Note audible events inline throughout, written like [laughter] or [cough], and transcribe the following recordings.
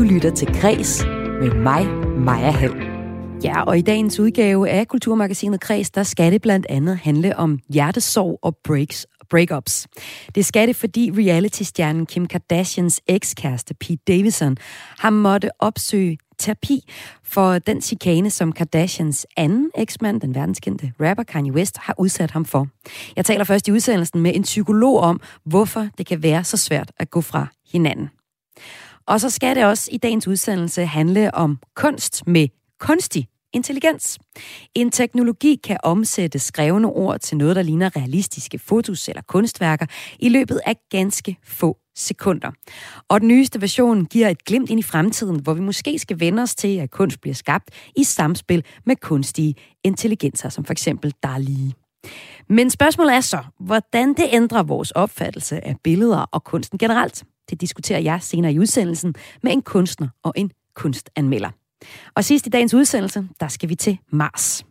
Du lytter til Græs med mig, Maja Hall. Ja, og i dagens udgave af Kulturmagasinet Kreds, der skal det blandt andet handle om hjertesorg og breaks, breakups. Det skal det, fordi reality-stjernen Kim Kardashians ekskæreste Pete Davidson har måtte opsøge terapi for den chikane, som Kardashians anden eksmand, den verdenskendte rapper Kanye West, har udsat ham for. Jeg taler først i udsendelsen med en psykolog om, hvorfor det kan være så svært at gå fra hinanden. Og så skal det også i dagens udsendelse handle om kunst med kunstig intelligens. En teknologi kan omsætte skrevne ord til noget, der ligner realistiske fotos eller kunstværker i løbet af ganske få sekunder. Og den nyeste version giver et glimt ind i fremtiden, hvor vi måske skal vende os til, at kunst bliver skabt i samspil med kunstige intelligenser, som for eksempel DALI. Men spørgsmålet er så, hvordan det ændrer vores opfattelse af billeder og kunsten generelt. Det diskuterer jeg senere i udsendelsen med en kunstner og en kunstanmelder. Og sidst i dagens udsendelse, der skal vi til Mars.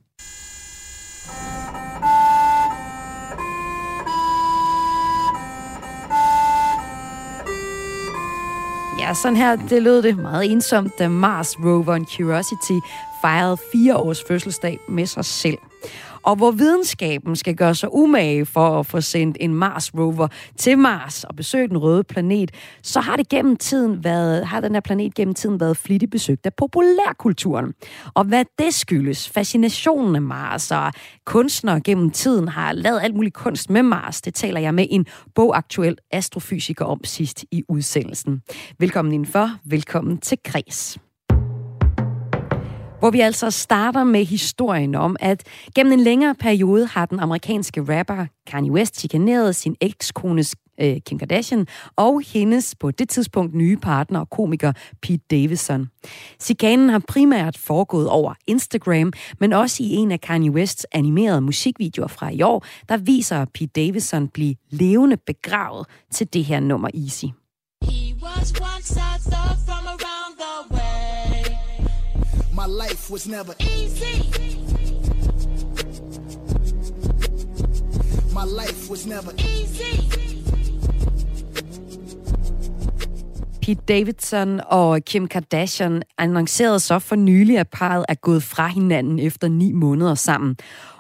Ja, sådan her, det lød det meget ensomt, da Mars roveren Curiosity fejrede fire års fødselsdag med sig selv og hvor videnskaben skal gøre sig umage for at få sendt en Mars rover til Mars og besøge den røde planet, så har det gennem tiden været, har den her planet gennem tiden været flittigt besøgt af populærkulturen. Og hvad det skyldes, fascinationen af Mars og kunstnere gennem tiden har lavet alt muligt kunst med Mars, det taler jeg med en bogaktuel astrofysiker om sidst i udsendelsen. Velkommen indenfor, velkommen til Græs hvor vi altså starter med historien om, at gennem en længere periode har den amerikanske rapper Kanye West chikaneret sin ekskones øh, Kim Kardashian og hendes på det tidspunkt nye partner og komiker Pete Davidson. Chikanen har primært foregået over Instagram, men også i en af Kanye Wests animerede musikvideoer fra i år, der viser Pete Davidson blive levende begravet til det her nummer Easy. He was once from around. My life was never easy. My life was never easy. Pete Davidson og Kim Kardashian annoncerede så for nylig, at parret er gået fra hinanden efter ni måneder sammen.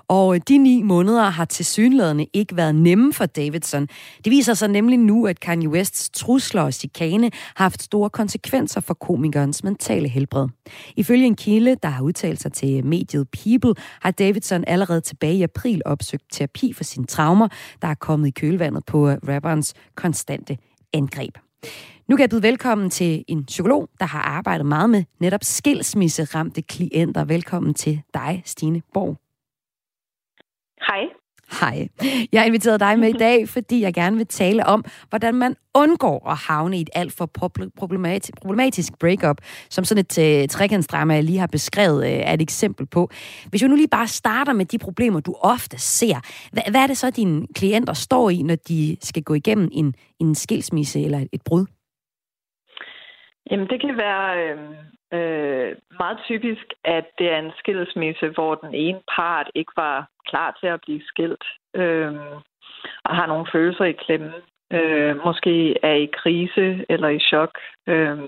Og øh, de ni måneder har tilsyneladende ikke været nemme for Davidson. Det viser sig nemlig nu, at Kanye Wests trusler og chikane har haft store konsekvenser for komikernes mentale helbred. Ifølge en kilde, der har udtalt sig til mediet People, har Davidson allerede tilbage i april opsøgt terapi for sine traumer, der er kommet i kølvandet på øh, rapperens konstante angreb. Nu kan jeg byde velkommen til en psykolog, der har arbejdet meget med netop skilsmisseramte klienter. Velkommen til dig, Stine Borg. Hej. Hej. Jeg har inviteret dig med i [laughs] dag, fordi jeg gerne vil tale om, hvordan man undgår at havne i et alt for problematisk, problematisk breakup, som sådan et uh, trekantsdrama, jeg lige har beskrevet, uh, er et eksempel på. Hvis vi nu lige bare starter med de problemer, du ofte ser, hvad, hvad er det så, dine klienter står i, når de skal gå igennem en, en skilsmisse eller et brud? Jamen, det kan være øh, øh, meget typisk, at det er en skilsmisse, hvor den ene part ikke var klar til at blive skilt øh, og har nogle følelser i klemme. Øh, måske er i krise eller i chok. Øh,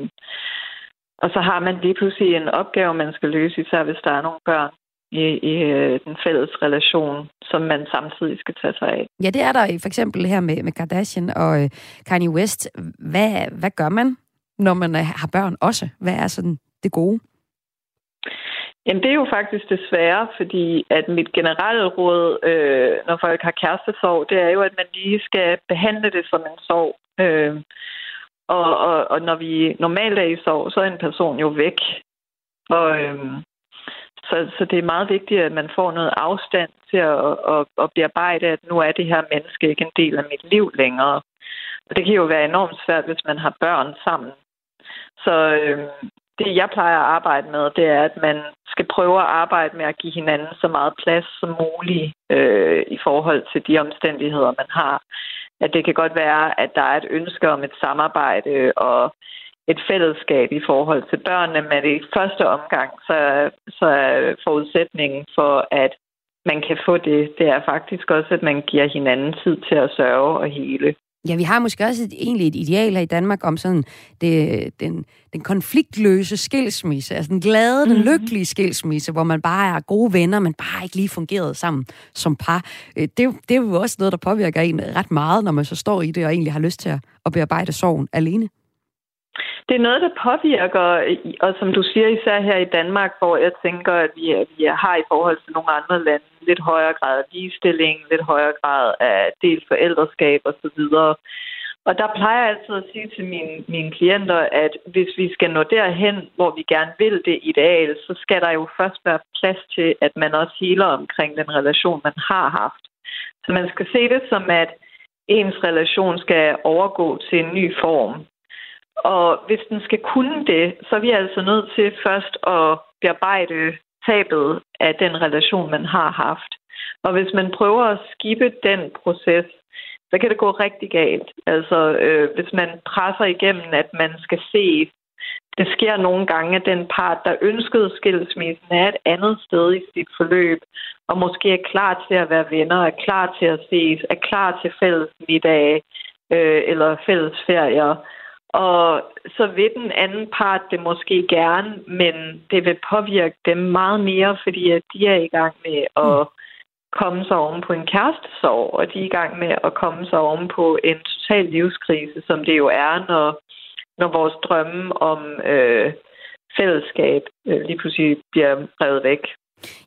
og så har man lige pludselig en opgave, man skal løse, især hvis der er nogle børn i, i øh, den fælles relation, som man samtidig skal tage sig af. Ja, det er der for eksempel her med, med Kardashian og øh, Kanye West. Hvad, hvad gør man, når man øh, har børn også? Hvad er sådan det gode? Jamen, det er jo faktisk det svære, fordi at mit generelle råd, øh, når folk har kærestesorg, det er jo, at man lige skal behandle det som en sorg. Øh, og, og, og når vi normalt er i sorg, så er en person jo væk. Og, øh, så, så det er meget vigtigt, at man får noget afstand til at, at, at bearbejde, at nu er det her menneske ikke en del af mit liv længere. Og det kan jo være enormt svært, hvis man har børn sammen. Så øh, det, jeg plejer at arbejde med, det er, at man skal prøve at arbejde med at give hinanden så meget plads som muligt øh, i forhold til de omstændigheder, man har. At det kan godt være, at der er et ønske om et samarbejde og et fællesskab i forhold til børnene, men i første omgang, så, så er forudsætningen for, at man kan få det, det er faktisk også, at man giver hinanden tid til at sørge og hele. Ja, vi har måske også et, egentlig et ideal her i Danmark om sådan det, den, den konfliktløse skilsmisse, altså den glade, mm-hmm. den mhm. lykkelige skilsmisse, hvor man bare er gode venner, men bare ikke lige fungeret sammen som par. Øh, det, det er jo også noget, der påvirker en ret meget, når man så står i det og egentlig har lyst til at, at bearbejde sorgen alene. Det er noget, der påvirker, og som du siger, især her i Danmark, hvor jeg tænker, at vi, vi har i forhold til nogle andre lande lidt højere grad af ligestilling, lidt højere grad af delt forældreskab osv. Og der plejer jeg altid at sige til mine, mine klienter, at hvis vi skal nå derhen, hvor vi gerne vil det ideal, så skal der jo først være plads til, at man også healer omkring den relation, man har haft. Så man skal se det som, at ens relation skal overgå til en ny form. Og hvis den skal kunne det, så er vi altså nødt til først at bearbejde tabet af den relation, man har haft. Og hvis man prøver at skippe den proces, så kan det gå rigtig galt. Altså, øh, hvis man presser igennem, at man skal se, det sker nogle gange, at den part, der ønskede skilsmissen, er et andet sted i sit forløb, og måske er klar til at være venner, er klar til at ses, er klar til fælles middag øh, eller fælles ferier. Og så vil den anden part det måske gerne, men det vil påvirke dem meget mere, fordi at de er i gang med at mm. komme sig oven på en kærestesorg, og de er i gang med at komme sig oven på en total livskrise, som det jo er, når, når vores drømme om øh, fællesskab øh, lige pludselig bliver revet væk.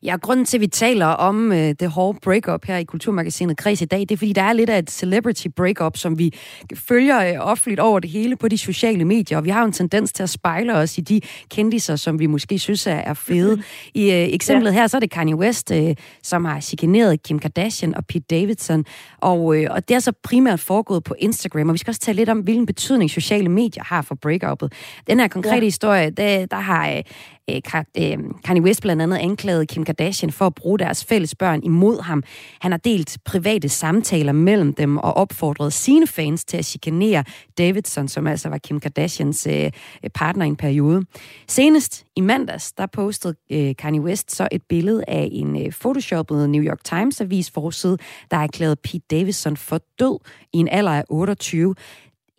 Ja, grunden til, at vi taler om uh, det hårde breakup her i Kulturmagasinet Kreds i dag, det er, fordi der er lidt af et celebrity breakup, som vi følger uh, offentligt over det hele på de sociale medier, og vi har jo en tendens til at spejle os i de kendiser, som vi måske synes er, er fede. I uh, eksemplet ja. her, så er det Kanye West, uh, som har chikaneret Kim Kardashian og Pete Davidson, og, uh, og det er så primært foregået på Instagram, og vi skal også tale lidt om, hvilken betydning sociale medier har for breakuppet. Den her konkrete ja. historie, der, der har øh, Øh, øh, Kanye West blandt andet anklaget Kim Kardashian for at bruge deres fælles børn imod ham. Han har delt private samtaler mellem dem og opfordret sine fans til at chikanere Davidson, som altså var Kim Kardashians øh, øh partner i en periode. Senest i mandags, der postede øh, Kanye West så et billede af en øh, photoshoppet New York Times avis forside, der erklærede Pete Davidson for død i en alder af 28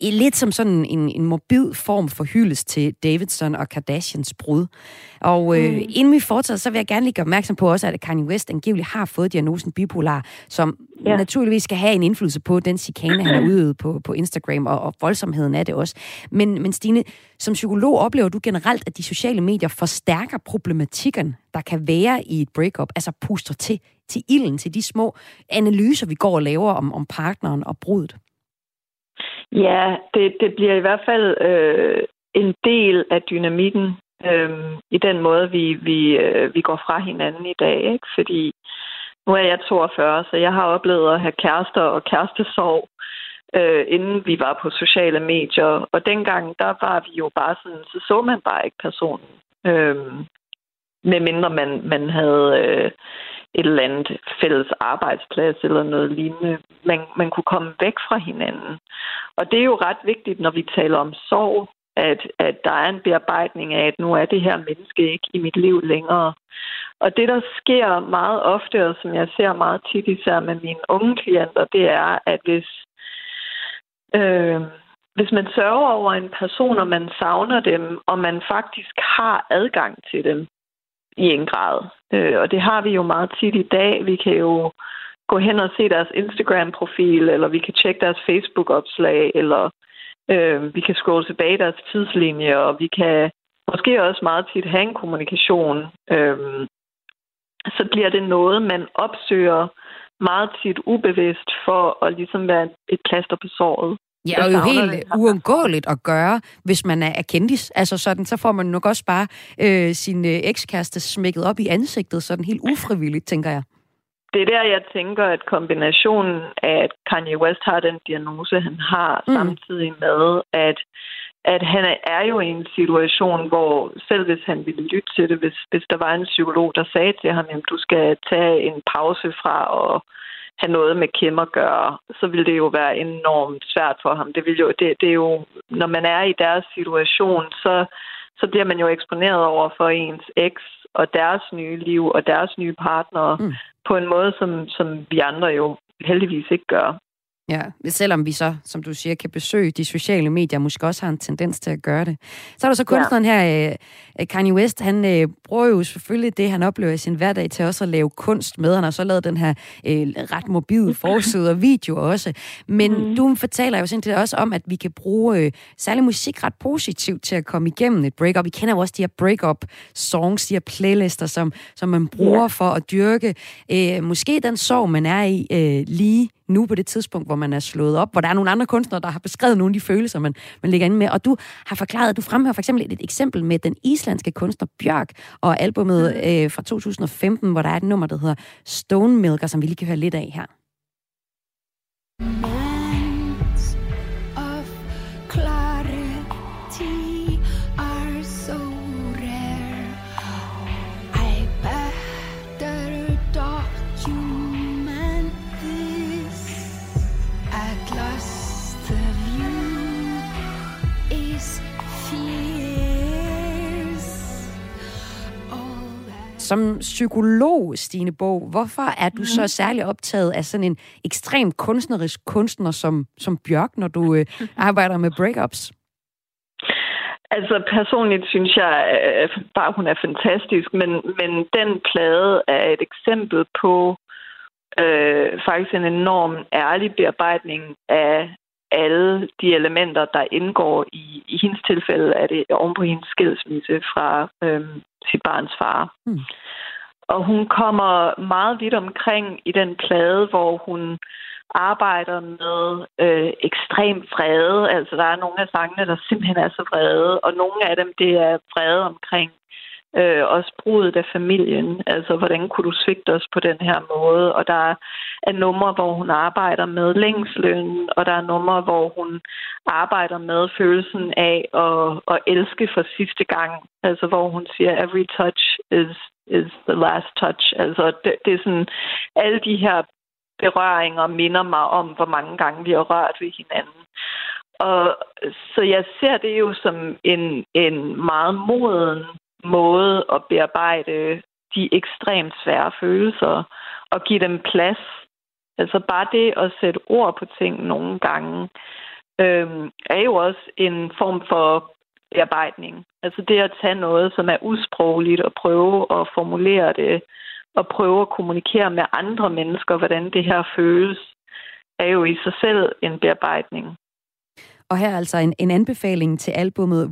lidt som sådan en, en morbid form for hyldes til Davidson og Kardashians brud. Og øh, mm. inden vi fortsætter, så vil jeg gerne lige gøre opmærksom på også, at Kanye West angiveligt har fået diagnosen bipolar, som ja. naturligvis skal have en indflydelse på den chikane, han har [clears throat] udøvet på, på Instagram, og, og voldsomheden af det også. Men, men Stine, som psykolog oplever du generelt, at de sociale medier forstærker problematikken, der kan være i et breakup, altså puster til, til ilden, til de små analyser, vi går og laver om, om partneren og brudet? Ja, det, det bliver i hvert fald øh, en del af dynamikken øh, i den måde, vi, vi, øh, vi går fra hinanden i dag. Ikke? Fordi nu er jeg 42, så jeg har oplevet at have kærester og kærestesorg, øh, inden vi var på sociale medier. Og dengang, der var vi jo bare sådan, så så man bare ikke personen. Øh, medmindre man, man havde... Øh, et eller andet fælles arbejdsplads eller noget lignende. Man, man kunne komme væk fra hinanden. Og det er jo ret vigtigt, når vi taler om sorg, at, at der er en bearbejdning af, at nu er det her menneske ikke i mit liv længere. Og det, der sker meget ofte, og som jeg ser meget tit især med mine unge klienter, det er, at hvis, øh, hvis man sørger over en person, og man savner dem, og man faktisk har adgang til dem, i en grad. Øh, og det har vi jo meget tit i dag. Vi kan jo gå hen og se deres Instagram-profil, eller vi kan tjekke deres Facebook-opslag, eller øh, vi kan scrolle tilbage i deres tidslinje, og vi kan måske også meget tit have en kommunikation. Øh, så bliver det noget, man opsøger meget tit ubevidst for at ligesom være et plaster på såret. Ja, og jo helt [laughs] uundgåeligt at gøre, hvis man er kendis. Altså sådan, så får man nok også bare øh, sin øh, ekskæreste smækket op i ansigtet, sådan helt ufrivilligt, tænker jeg. Det er der, jeg tænker, at kombinationen af, at Kanye West har den diagnose, han har, mm. samtidig med, at at han er jo i en situation, hvor selv hvis han ville lytte til det, hvis, hvis der var en psykolog, der sagde til ham, at du skal tage en pause fra at have noget med Kim at gøre, så vil det jo være enormt svært for ham. Det, vil jo, det, det er jo, når man er i deres situation, så, så bliver man jo eksponeret over for ens eks og deres nye liv og deres nye partnere mm. på en måde, som, som vi andre jo heldigvis ikke gør. Ja, selvom vi så, som du siger, kan besøge de sociale medier, måske også har en tendens til at gøre det. Så er der så kunstneren ja. her, uh, Kanye West, han uh, bruger jo selvfølgelig det, han oplever i sin hverdag til også at lave kunst med. Han har så lavet den her uh, ret mobile forside og video også. Men mm. du fortæller jo sindssygt også om, at vi kan bruge uh, særlig musik ret positivt til at komme igennem et breakup. Vi kender jo også de her breakup songs, de her playlister, som, som man bruger ja. for at dyrke uh, måske den sorg, man er i uh, lige nu på det tidspunkt, hvor man er slået op, hvor der er nogle andre kunstnere, der har beskrevet nogle af de følelser, man, man ligger inde med. Og du har forklaret, du fremhæver for eksempel et, et eksempel med den islandske kunstner Bjørk og albumet mm. øh, fra 2015, hvor der er et nummer, der hedder Stone Milker, som vi lige kan høre lidt af her. Som psykolog, Stine Bog, hvorfor er du så mhm. særlig optaget af sådan en ekstrem kunstnerisk kunstner som, som Bjørk, når du øh, [laughs] arbejder med breakups? Altså personligt synes jeg at bare, hun er fantastisk, men, men den plade er et eksempel på øh, faktisk en enorm ærlig bearbejdning af alle de elementer, der indgår i, i hendes tilfælde, er det oven på hendes skilsmisse fra øh, sit barns far. Mm. Og hun kommer meget vidt omkring i den plade, hvor hun arbejder med øh, ekstrem vrede. Altså, der er nogle af sangene, der simpelthen er så vrede, og nogle af dem, det er vrede omkring øh, også brudet af familien. Altså, hvordan kunne du svigte os på den her måde? Og der er numre, hvor hun arbejder med længsløn, og der er numre, hvor hun arbejder med følelsen af at, at elske for sidste gang. Altså, hvor hun siger, every touch is, is the last touch. Altså, det, det er sådan, alle de her berøringer minder mig om, hvor mange gange vi har rørt ved hinanden. Og så jeg ser det jo som en, en meget moden måde at bearbejde de ekstremt svære følelser og give dem plads. Altså bare det at sætte ord på ting nogle gange, øh, er jo også en form for bearbejdning. Altså det at tage noget, som er usprogligt og prøve at formulere det og prøve at kommunikere med andre mennesker, hvordan det her føles, er jo i sig selv en bearbejdning. Og her er altså en, en anbefaling til albumet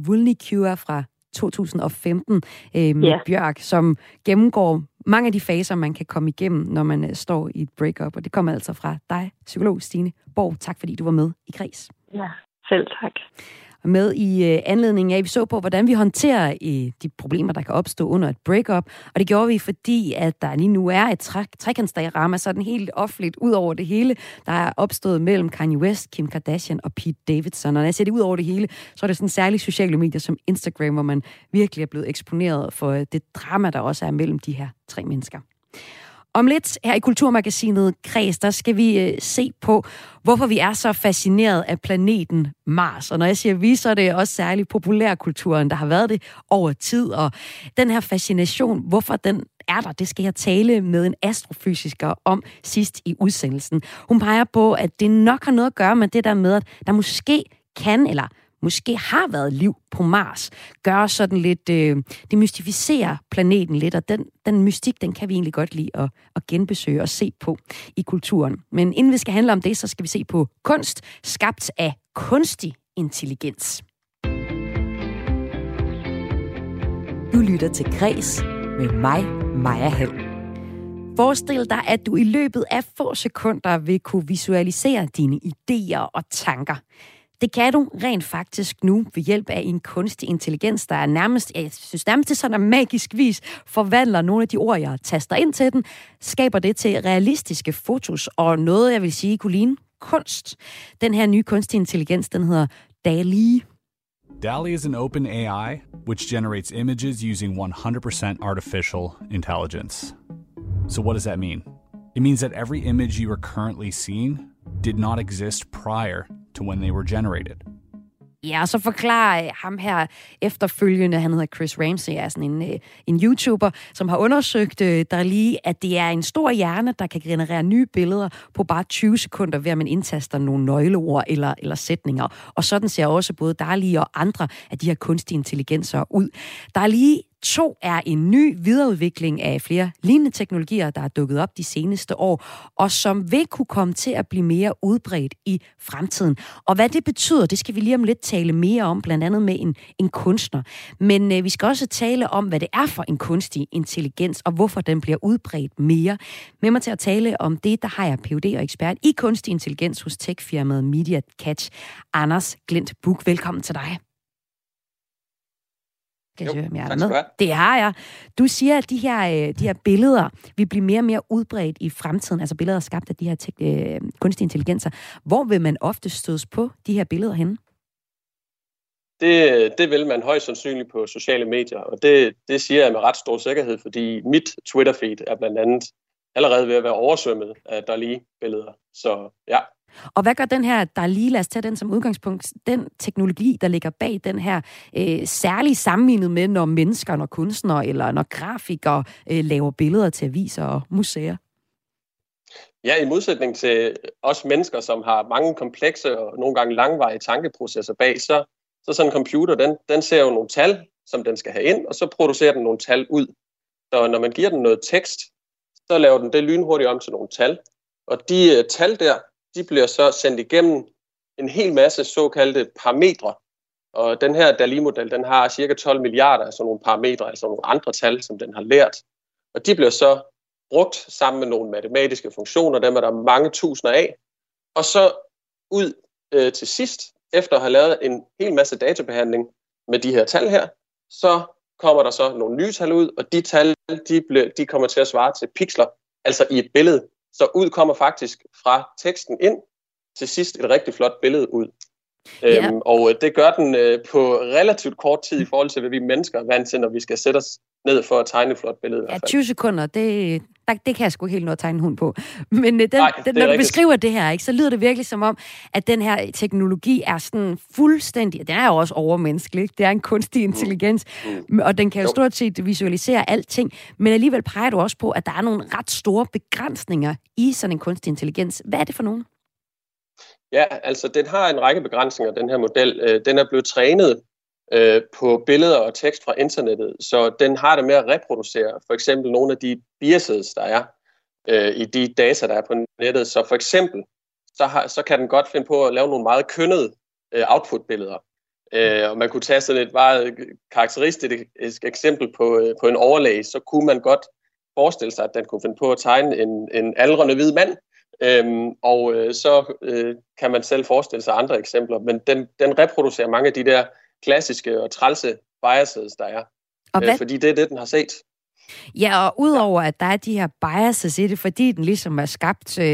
Cure fra 2015 øh, med ja. Bjørk, som gennemgår mange af de faser, man kan komme igennem, når man øh, står i et breakup. Og det kommer altså fra dig, psykolog Stine Borg. Tak fordi du var med i Kreds. Ja, selv tak med i øh, anledning af, at vi så på, hvordan vi håndterer øh, de problemer, der kan opstå under et breakup. Og det gjorde vi, fordi at der lige nu er et tre trekantsdiagramma, sådan helt offentligt ud over det hele, der er opstået mellem Kanye West, Kim Kardashian og Pete Davidson. Og når jeg ser det ud over det hele, så er det sådan særligt sociale medier som Instagram, hvor man virkelig er blevet eksponeret for øh, det drama, der også er mellem de her tre mennesker. Om lidt her i Kulturmagasinet Kreds, der skal vi øh, se på, hvorfor vi er så fascineret af planeten Mars. Og når jeg siger vi, så er det også særligt populærkulturen, der har været det over tid. Og den her fascination, hvorfor den er der, det skal jeg tale med en astrofysiker om sidst i udsendelsen. Hun peger på, at det nok har noget at gøre med det der med, at der måske kan eller måske har været liv på Mars, gør sådan lidt, øh, det mystificerer planeten lidt, og den, den mystik, den kan vi egentlig godt lide at, at genbesøge og se på i kulturen. Men inden vi skal handle om det, så skal vi se på kunst, skabt af kunstig intelligens. Du lytter til Græs med mig, Maja Hall. Forestil dig, at du i løbet af få sekunder vil kunne visualisere dine idéer og tanker. Det kan du rent faktisk nu ved hjælp af en kunstig intelligens, der er nærmest, jeg synes nærmest det sådan magisk vis, forvandler nogle af de ord, jeg taster ind til den, skaber det til realistiske fotos og noget, jeg vil sige, kunne ligne kunst. Den her nye kunstig intelligens, den hedder DALI. DALI is an open AI which generates images using 100% artificial intelligence. So what does that mean? It means that every image you are currently seeing did not exist prior to when they were generated. Ja, og så forklarer ham her efterfølgende, han hedder Chris Ramsey, er sådan en, øh, en YouTuber, som har undersøgt øh, der lige, at det er en stor hjerne, der kan generere nye billeder på bare 20 sekunder, ved at man indtaster nogle nøgleord eller, eller sætninger. Og sådan ser også både Dali og andre af de her kunstige intelligenser ud. Der er lige To er en ny videreudvikling af flere lignende teknologier, der er dukket op de seneste år, og som vil kunne komme til at blive mere udbredt i fremtiden. Og hvad det betyder, det skal vi lige om lidt tale mere om, blandt andet med en, en kunstner. Men øh, vi skal også tale om, hvad det er for en kunstig intelligens, og hvorfor den bliver udbredt mere. Med mig til at tale om det, der har jeg Ph.D. og ekspert i kunstig intelligens hos techfirmaet Media Catch, Anders Glint Buk. Velkommen til dig. Kan jo, jeg tak med? Det har jeg. Du siger, at de her, øh, de her billeder vil blive mere og mere udbredt i fremtiden, altså billeder skabt af de her tek- øh, kunstige intelligenser. Hvor vil man ofte stødes på de her billeder henne? Det, det vil man højst sandsynligt på sociale medier, og det, det siger jeg med ret stor sikkerhed, fordi mit Twitter-feed er blandt andet allerede ved at være oversvømmet af Dali-billeder. Så ja, og hvad gør den her, der lige lad os tage den som udgangspunkt, den teknologi, der ligger bag den her, øh, særligt sammenlignet med, når mennesker, når kunstnere eller når grafikere øh, laver billeder til aviser og museer? Ja, i modsætning til os mennesker, som har mange komplekse og nogle gange langvarige tankeprocesser bag, så, så sådan en computer, den, den ser jo nogle tal, som den skal have ind, og så producerer den nogle tal ud. Så når man giver den noget tekst, så laver den det lynhurtigt om til nogle tal. Og de uh, tal der, de bliver så sendt igennem en hel masse såkaldte parametre. Og den her DALI-model, den har cirka 12 milliarder af sådan nogle parametre, altså nogle andre tal, som den har lært. Og de bliver så brugt sammen med nogle matematiske funktioner, dem er der mange tusinder af. Og så ud øh, til sidst, efter at have lavet en hel masse databehandling med de her tal her, så kommer der så nogle nye tal ud, og de tal, de, bliver, de kommer til at svare til pixler, altså i et billede. Så ud kommer faktisk fra teksten ind til sidst et rigtig flot billede ud. Ja. Øhm, og øh, det gør den øh, på relativt kort tid i forhold til, hvad vi mennesker er vant til, når vi skal sætte os ned for at tegne et flot billede. Ja, 20 sekunder, det, der, det kan jeg sgu ikke helt nå at tegne en hund på. [laughs] Men øh, den, Nej, den, når du beskriver det her, ikke, så lyder det virkelig som om, at den her teknologi er sådan fuldstændig, den er jo også overmenneskelig, ikke? det er en kunstig mm. intelligens, mm. og den kan jo, jo stort set visualisere alting, men alligevel peger du også på, at der er nogle ret store begrænsninger i sådan en kunstig intelligens. Hvad er det for nogen? Ja, altså den har en række begrænsninger, den her model. Øh, den er blevet trænet øh, på billeder og tekst fra internettet, så den har det med at reproducere for eksempel nogle af de biases, der er øh, i de data, der er på nettet. Så for eksempel, så, har, så kan den godt finde på at lave nogle meget kønnede øh, output-billeder. Øh, og man kunne tage sådan et meget karakteristisk eksempel på, på en overlæge, så kunne man godt forestille sig, at den kunne finde på at tegne en, en aldrende hvid mand, Øhm, og øh, så øh, kan man selv forestille sig andre eksempler, men den, den reproducerer mange af de der klassiske og trælse biases, der er. Og øh, hvad? Øh, fordi det er det, den har set. Ja, og udover at der er de her biases i det, fordi den ligesom er skabt, øh,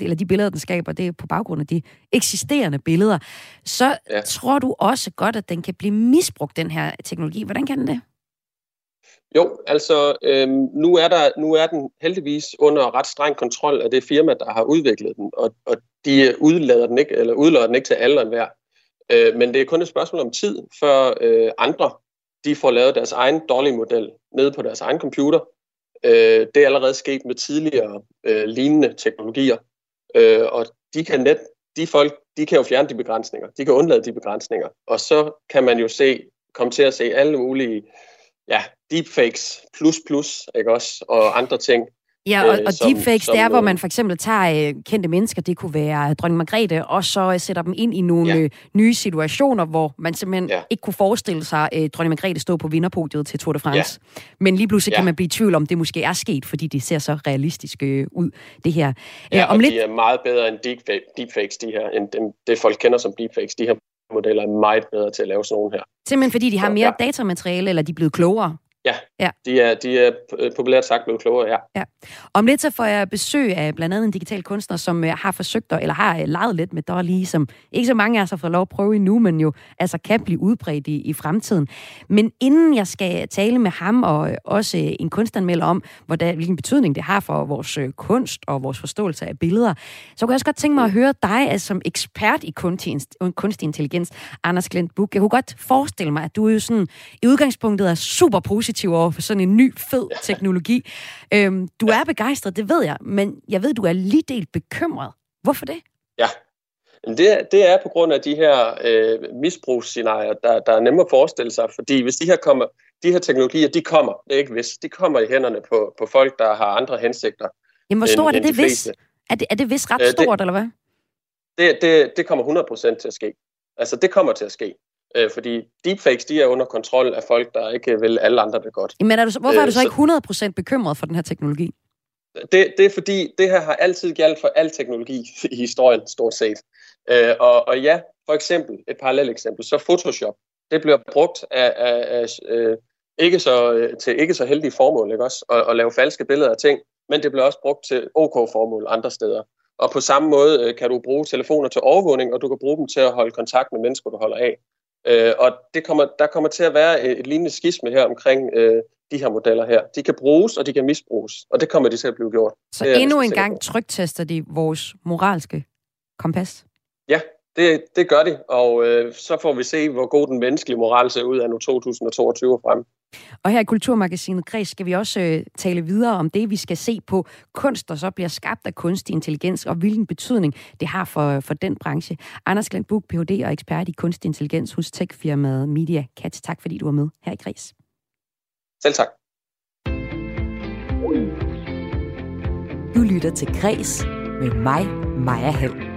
eller de billeder, den skaber, det er på baggrund af de eksisterende billeder, så ja. tror du også godt, at den kan blive misbrugt, den her teknologi. Hvordan kan den det? Jo, altså øhm, nu, er der, nu er den heldigvis under ret streng kontrol af det firma, der har udviklet den, og, og de udlader den ikke, eller udlader den ikke til alle og enhver. Øh, men det er kun et spørgsmål om tid, før øh, andre de får lavet deres egen dårlige model nede på deres egen computer. Øh, det er allerede sket med tidligere øh, lignende teknologier, øh, og de kan net, de folk, de kan jo fjerne de begrænsninger, de kan undlade de begrænsninger, og så kan man jo se, komme til at se alle mulige ja, deepfakes plus plus, ikke også, og andre ting. Ja, og, øh, og som, deepfakes, som, det er, hvor man for eksempel tager øh, kendte mennesker, det kunne være dronning Margrethe, og så øh, sætter dem ind i nogle ja. øh, nye situationer, hvor man simpelthen ja. ikke kunne forestille sig, at øh, dronning Margrethe stod på vinderpodiet til Tour de France. Ja. Men lige pludselig ja. kan man blive i tvivl om, det måske er sket, fordi det ser så realistisk øh, ud, det her. Ja, om og lidt... de er meget bedre end deepfakes, de her, end dem, det folk kender som deepfakes. De her modeller er meget bedre til at lave sådan nogle her. Simpelthen fordi de har mere ja. datamateriale, eller de er blevet klogere? Ja, ja. De, er, de er populært sagt blevet klogere, ja. ja. Om lidt så får jeg besøg af blandt andet en digital kunstner, som øh, har forsøgt, eller har øh, leget lidt med Dolly, som ikke så mange af os har fået lov at prøve endnu, men jo altså kan blive udbredt i, i fremtiden. Men inden jeg skal tale med ham, og øh, også en kunstanmelder om, hvordan, hvilken betydning det har for vores kunst og vores forståelse af billeder, så kunne jeg også godt tænke mig at høre dig altså, som ekspert i kunstig intelligens, Anders Glent Buk. Jeg kunne godt forestille mig, at du jo sådan i udgangspunktet er super positiv over for sådan en ny, fed teknologi. Øhm, du er begejstret, det ved jeg, men jeg ved, du er lige delt bekymret. Hvorfor det? Ja, det, det er på grund af de her øh, misbrugsscenarier, der, der er nemmere at forestille sig, fordi hvis de her kommer, de her teknologier, de kommer, det er ikke hvis, de kommer i hænderne på, på folk, der har andre hensigter. Jamen, hvor stort end, er det hvis? Er det, er det hvis ret øh, stort, det, eller hvad? Det, det, det kommer 100% til at ske. Altså, det kommer til at ske. Øh, fordi deepfakes, de er under kontrol af folk, der ikke vil alle andre det godt. Men er du, hvorfor er du så, så ikke 100% bekymret for den her teknologi? Det, det er fordi, det her har altid galt for al teknologi [laughs] i historien, stort set. Øh, og, og ja, for eksempel, et parallelt eksempel, så Photoshop, det bliver brugt af, af, af øh, ikke så, øh, til ikke så heldige formål, ikke også? At, at lave falske billeder af ting, men det bliver også brugt til OK-formål andre steder. Og på samme måde øh, kan du bruge telefoner til overvågning, og du kan bruge dem til at holde kontakt med mennesker, du holder af. Øh, og det kommer, der kommer til at være et, et lignende skisme her omkring øh, de her modeller her. De kan bruges, og de kan misbruges, og det kommer de til at blive gjort. Så endnu en gang trygtester de vores moralske kompas? Ja, det, det gør de, og øh, så får vi se, hvor god den menneskelige moral ser ud af nu 2022 frem. Og her i Kulturmagasinet Kreds skal vi også øh, tale videre om det, vi skal se på kunst, der så bliver skabt af kunstig intelligens, og hvilken betydning det har for, for den branche. Anders Glenn Buk, Ph.D. og ekspert i kunstig intelligens hos techfirmaet Media Cat. Tak fordi du var med her i Kreds. Selv tak. Du lytter til Kreds med mig, Maja Hall.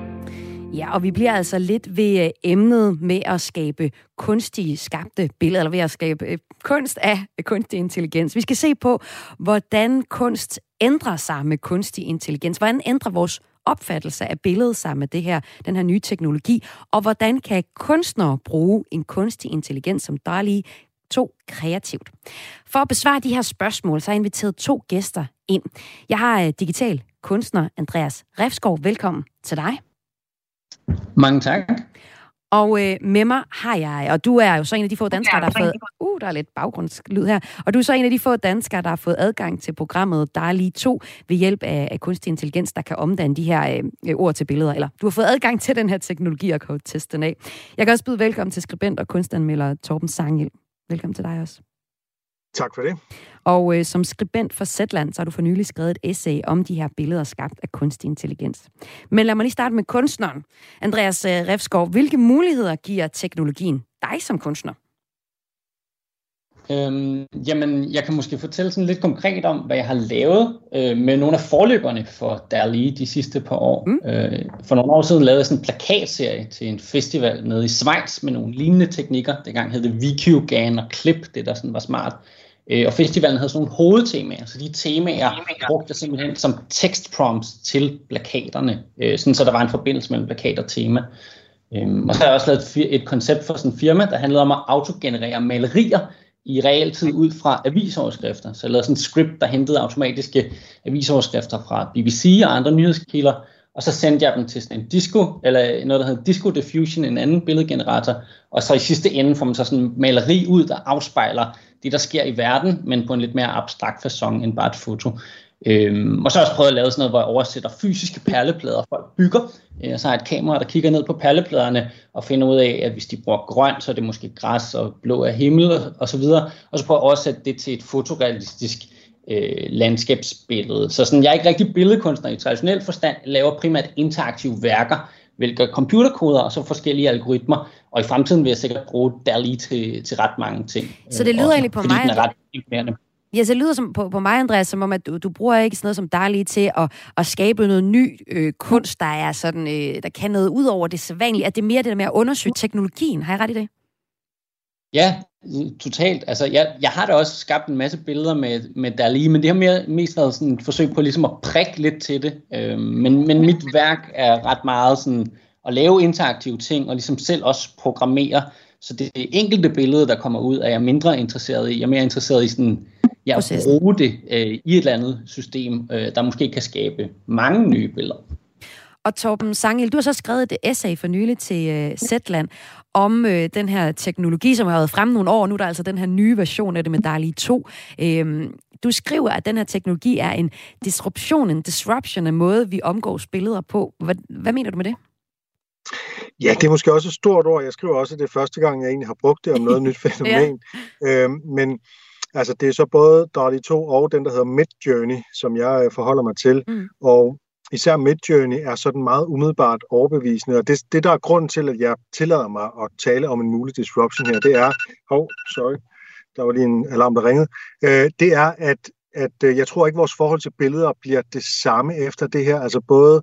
Ja, og vi bliver altså lidt ved øh, emnet med at skabe kunstige skabte billeder, eller ved at skabe øh, kunst af øh, kunstig intelligens. Vi skal se på, hvordan kunst ændrer sig med kunstig intelligens. Hvordan ændrer vores opfattelse af billedet sig med det her, den her nye teknologi, og hvordan kan kunstnere bruge en kunstig intelligens som der lige to kreativt. For at besvare de her spørgsmål, så har jeg inviteret to gæster ind. Jeg har digital kunstner Andreas Refskov. Velkommen til dig. Mange tak. Og øh, med mig har jeg, og du er jo så en af de få danskere, der har fået... Uh, der er lidt baggrundslyd her. Og du er så en af de få danskere, der har fået adgang til programmet DALI 2 ved hjælp af, af kunstig intelligens, der kan omdanne de her øh, ord til billeder. Eller du har fået adgang til den her teknologi og kan teste den af. Jeg kan også byde velkommen til skribent og kunstanmelder Torben Sangel. Velkommen til dig også. Tak for det. Og øh, som skribent for Zetland, så har du for nylig skrevet et essay om de her billeder skabt af kunstig intelligens. Men lad mig lige starte med kunstneren. Andreas øh, Refskov, hvilke muligheder giver teknologien dig som kunstner? Øhm, jamen, jeg kan måske fortælle sådan lidt konkret om, hvad jeg har lavet øh, med nogle af forløberne for DALI de sidste par år. Mm. Øh, for nogle år siden lavede jeg sådan en plakatserie til en festival nede i Schweiz med nogle lignende teknikker. Dengang hed det VQ-GAN og Clip, det der sådan var smart. Øh, og festivalen havde sådan nogle hovedtemaer, så de temaer brugte jeg simpelthen som tekstprompts til plakaterne, øh, sådan så der var en forbindelse mellem plakat og tema. Øh, og så har jeg også lavet et, et koncept for sådan en firma, der handlede om at autogenerere malerier i realtid ud fra avisoverskrifter. Så jeg lavede sådan et script, der hentede automatiske avisoverskrifter fra BBC og andre nyhedskilder, og så sendte jeg dem til sådan en disco, eller noget, der hedder Disco Diffusion, en anden billedgenerator, og så i sidste ende får man så sådan en maleri ud, der afspejler det, der sker i verden, men på en lidt mere abstrakt façon end bare et foto. Øhm, og så har jeg også prøvet at lave sådan noget, hvor jeg oversætter fysiske perleplader, folk bygger. Øh, så har jeg et kamera, der kigger ned på perlepladerne og finder ud af, at hvis de bruger grønt, så er det måske græs og blå er himmel og så videre. Og så prøver jeg at oversætte det til et fotorealistisk øh, landskabsbillede. Så sådan, jeg er ikke rigtig billedkunstner i traditionel forstand. Laver primært interaktive værker, hvilke computerkoder og så forskellige algoritmer. Og i fremtiden vil jeg sikkert bruge DALI til, til ret mange ting. Så det lyder også, egentlig på mig... Den er ret imponerende. Ja, så det lyder som, på, på mig, Andreas, som om, at du, du bruger ikke sådan noget som DALI til at, at skabe noget ny øh, kunst, der er sådan, øh, der kan noget ud over det sædvanlige. At det er mere det der med at undersøge teknologien. Har jeg ret i det? Ja, totalt. Altså, jeg, jeg har da også skabt en masse billeder med, med Dali, men det har mere, mest været sådan et forsøg på ligesom at prikke lidt til det. Øhm, men, men mit værk er ret meget sådan at lave interaktive ting, og ligesom selv også programmere. Så det enkelte billede, der kommer ud, er jeg mindre interesseret i. Jeg er mere interesseret i sådan, ja, at bruge det øh, i et eller andet system, øh, der måske kan skabe mange nye billeder. Og Torben Sangel, du har så skrevet et essay for nylig til øh, Zetland om øh, den her teknologi, som har været frem nogle år. Nu er der altså den her nye version af det med DALI 2. Øhm, du skriver, at den her teknologi er en disruption, en disruption af måde, vi omgås billeder på. Hvad, hvad mener du med det? Ja, det er måske også et stort ord. Jeg skriver også, at det er første gang, jeg egentlig har brugt det om noget [laughs] nyt fænomen. ja. øhm, men altså, det er så både DALI 2 og den, der hedder Midjourney, som jeg øh, forholder mig til. Mm. Og især Midjourney er sådan meget umiddelbart overbevisende, og det, det der er grunden til, at jeg tillader mig at tale om en mulig disruption her, det er, oh, sorry, der var lige en alarm, der ringede, øh, det er, at, at øh, jeg tror ikke, vores forhold til billeder bliver det samme efter det her, altså både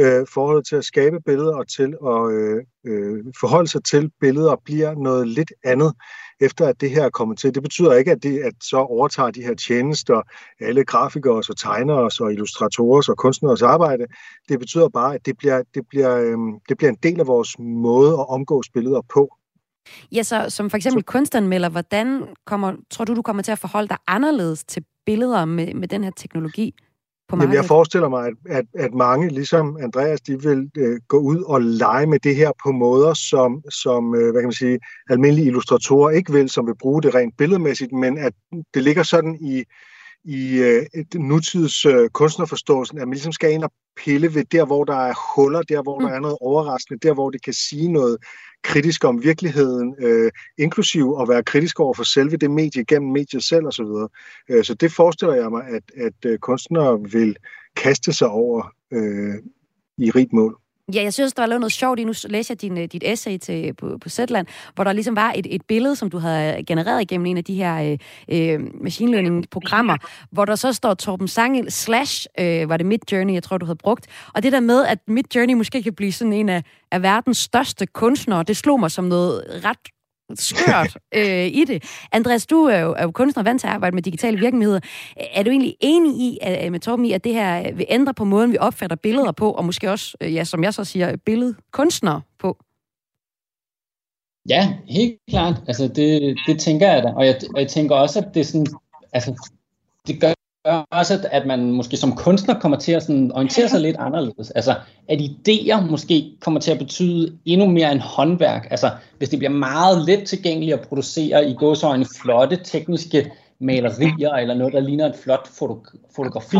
øh, forholdet til at skabe billeder og til at øh, øh, forholde sig til billeder bliver noget lidt andet efter at det her er kommet til. Det betyder ikke, at det at så overtager de her tjenester alle grafikere og tegnere og illustratorer og kunstnere arbejde. Det betyder bare, at det bliver, det, bliver, øh, det bliver en del af vores måde at omgås billeder på. Ja, så som for eksempel kunstanmelder, hvordan kommer, tror du, du kommer til at forholde dig anderledes til billeder med, med den her teknologi? På markedet? Jamen, jeg forestiller mig, at, at, at mange, ligesom Andreas, de vil øh, gå ud og lege med det her på måder, som, som øh, hvad kan man sige, almindelige illustratorer ikke vil, som vil bruge det rent billedmæssigt, men at det ligger sådan i, i øh, nutids øh, kunstnerforståelsen, at man ligesom skal ind og pille ved der, hvor der er huller, der, hvor mm. der er noget overraskende, der, hvor det kan sige noget kritisk om virkeligheden, øh, inklusiv at være kritisk over for selve det medie gennem mediet selv osv. Så, øh, så det forestiller jeg mig, at, at øh, kunstnere vil kaste sig over øh, i rigt mål. Ja, jeg synes, der var noget sjovt i. Nu læser jeg din, øh, dit essay til, på, på Zetland, hvor der ligesom var et, et billede, som du havde genereret igennem en af de her øh, øh machine learning-programmer, hvor der så står Torben Sangel slash, øh, var det Mid Journey, jeg tror, du havde brugt. Og det der med, at Mid Journey måske kan blive sådan en af, af verdens største kunstnere, det slog mig som noget ret skørt [laughs] øh, i det. Andreas, du er jo, er jo kunstner vant til at arbejde med digitale virkemidler. Er du egentlig enig i, at, med Torben i, at det her vil ændre på måden, vi opfatter billeder på, og måske også, øh, ja, som jeg så siger, billedkunstnere på? Ja, helt klart. Altså, det, det tænker jeg da. Og jeg, og jeg tænker også, at det sådan, altså, det gør gør også, at man måske som kunstner kommer til at sådan orientere sig lidt anderledes. Altså, at idéer måske kommer til at betyde endnu mere end håndværk. Altså, hvis det bliver meget let tilgængeligt at producere i gåsøjne flotte tekniske malerier eller noget, der ligner et flot fotografi,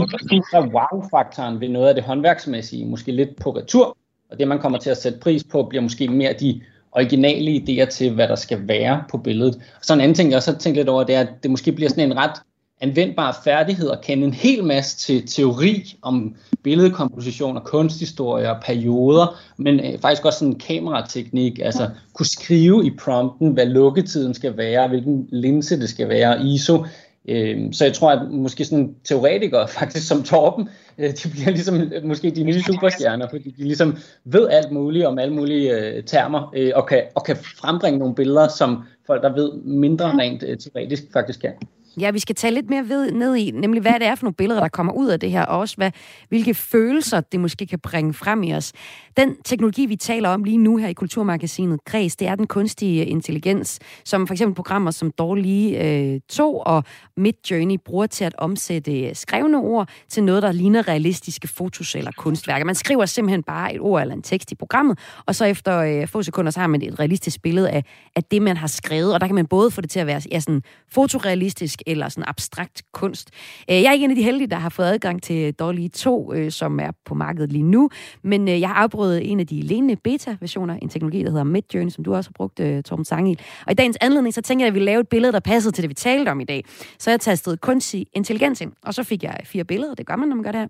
så er wow-faktoren ved noget af det håndværksmæssige måske lidt på retur. Og det, man kommer til at sætte pris på, bliver måske mere de originale idéer til, hvad der skal være på billedet. Og så en anden ting, jeg også har tænkt lidt over, det er, at det måske bliver sådan en ret anvendbare færdigheder, kende en hel masse til teori om billedkomposition og kunsthistorie og perioder, men øh, faktisk også sådan en kamerateknik, altså kunne skrive i prompten, hvad lukketiden skal være, hvilken linse det skal være, ISO. Øh, så jeg tror, at måske sådan teoretikere [laughs] faktisk som Torben, øh, de bliver ligesom øh, måske de nye superstjerner, fordi de ligesom ved alt muligt om alle mulige øh, termer, øh, og, kan, og kan frembringe nogle billeder, som folk, der ved mindre rent øh, teoretisk faktisk kan. Ja, vi skal tage lidt mere ved, ned i, nemlig hvad det er for nogle billeder, der kommer ud af det her, og også hvad, hvilke følelser det måske kan bringe frem i os. Den teknologi, vi taler om lige nu her i Kulturmagasinet Græs, det er den kunstige intelligens, som for eksempel programmer som Dårlige øh, 2 og Midjourney bruger til at omsætte øh, skrevne ord til noget, der ligner realistiske fotos eller kunstværker. Man skriver simpelthen bare et ord eller en tekst i programmet, og så efter øh, få sekunder, så har man et realistisk billede af, af det, man har skrevet, og der kan man både få det til at være ja, sådan fotorealistisk eller sådan abstrakt kunst. Øh, jeg er ikke en af de heldige, der har fået adgang til Dolly 2, øh, som er på markedet lige nu, men øh, jeg har afprøvet en af de lignende beta-versioner, en teknologi, der hedder Midjourney, som du også har brugt, Torben Sangel. Og i dagens anledning, så tænker jeg, at vi lave et billede, der passede til det, vi talte om i dag. Så jeg tastede kunstig intelligens ind, og så fik jeg fire billeder, det gør man, når man gør det her.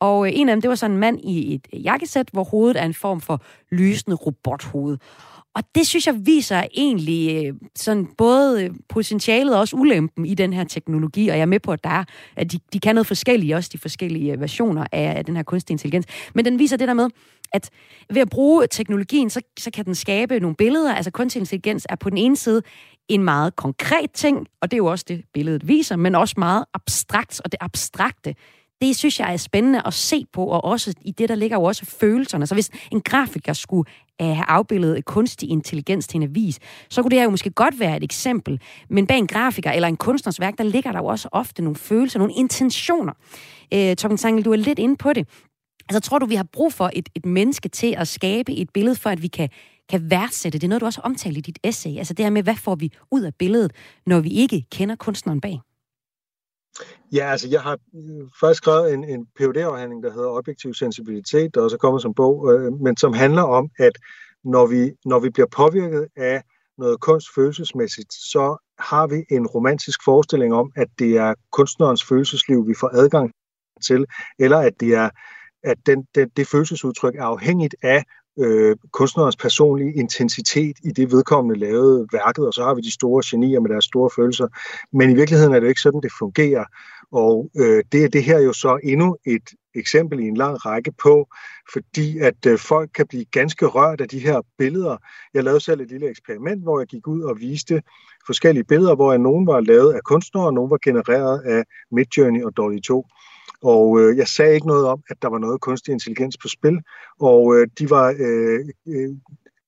Og en af dem, det var sådan en mand i et jakkesæt, hvor hovedet er en form for lysende robothoved. Og det synes jeg viser egentlig øh, sådan både øh, potentialet og også ulempen i den her teknologi, og jeg er med på, at der er, at de, de kan noget forskellige, også de forskellige øh, versioner af, af den her kunstig intelligens. Men den viser det der med, at ved at bruge teknologien, så, så kan den skabe nogle billeder. Altså kunstig intelligens er på den ene side en meget konkret ting, og det er jo også det, billedet viser, men også meget abstrakt, og det abstrakte, det synes jeg er spændende at se på, og også i det, der ligger jo også følelserne. Så hvis en grafiker skulle øh, have afbildet kunstig intelligens til en avis, så kunne det her jo måske godt være et eksempel. Men bag en grafiker eller en kunstners værk, der ligger der jo også ofte nogle følelser, nogle intentioner. Øh, Torben Sangel, du er lidt inde på det. Altså, tror du, vi har brug for et, et menneske til at skabe et billede, for at vi kan, kan værdsætte? Det er noget, du også omtaler i dit essay. Altså det her med, hvad får vi ud af billedet, når vi ikke kender kunstneren bag? Ja, altså jeg har øh, først skrevet en, en phd afhandling der hedder Objektiv Sensibilitet, der også er kommet som bog, øh, men som handler om, at når vi, når vi bliver påvirket af noget kunst følelsesmæssigt, så har vi en romantisk forestilling om, at det er kunstnerens følelsesliv, vi får adgang til, eller at det er at den, den, det følelsesudtryk er afhængigt af øh, kunstnerens personlige intensitet i det vedkommende lavede værket, og så har vi de store genier med deres store følelser. Men i virkeligheden er det ikke sådan, det fungerer. Og øh, det er det her jo så endnu et eksempel i en lang række på, fordi at øh, folk kan blive ganske rørt af de her billeder. Jeg lavede selv et lille eksperiment, hvor jeg gik ud og viste forskellige billeder, hvor nogen var lavet af kunstnere, og nogen var genereret af Midjourney og Dolly 2. Og øh, jeg sagde ikke noget om, at der var noget kunstig intelligens på spil, og øh, de var øh, øh,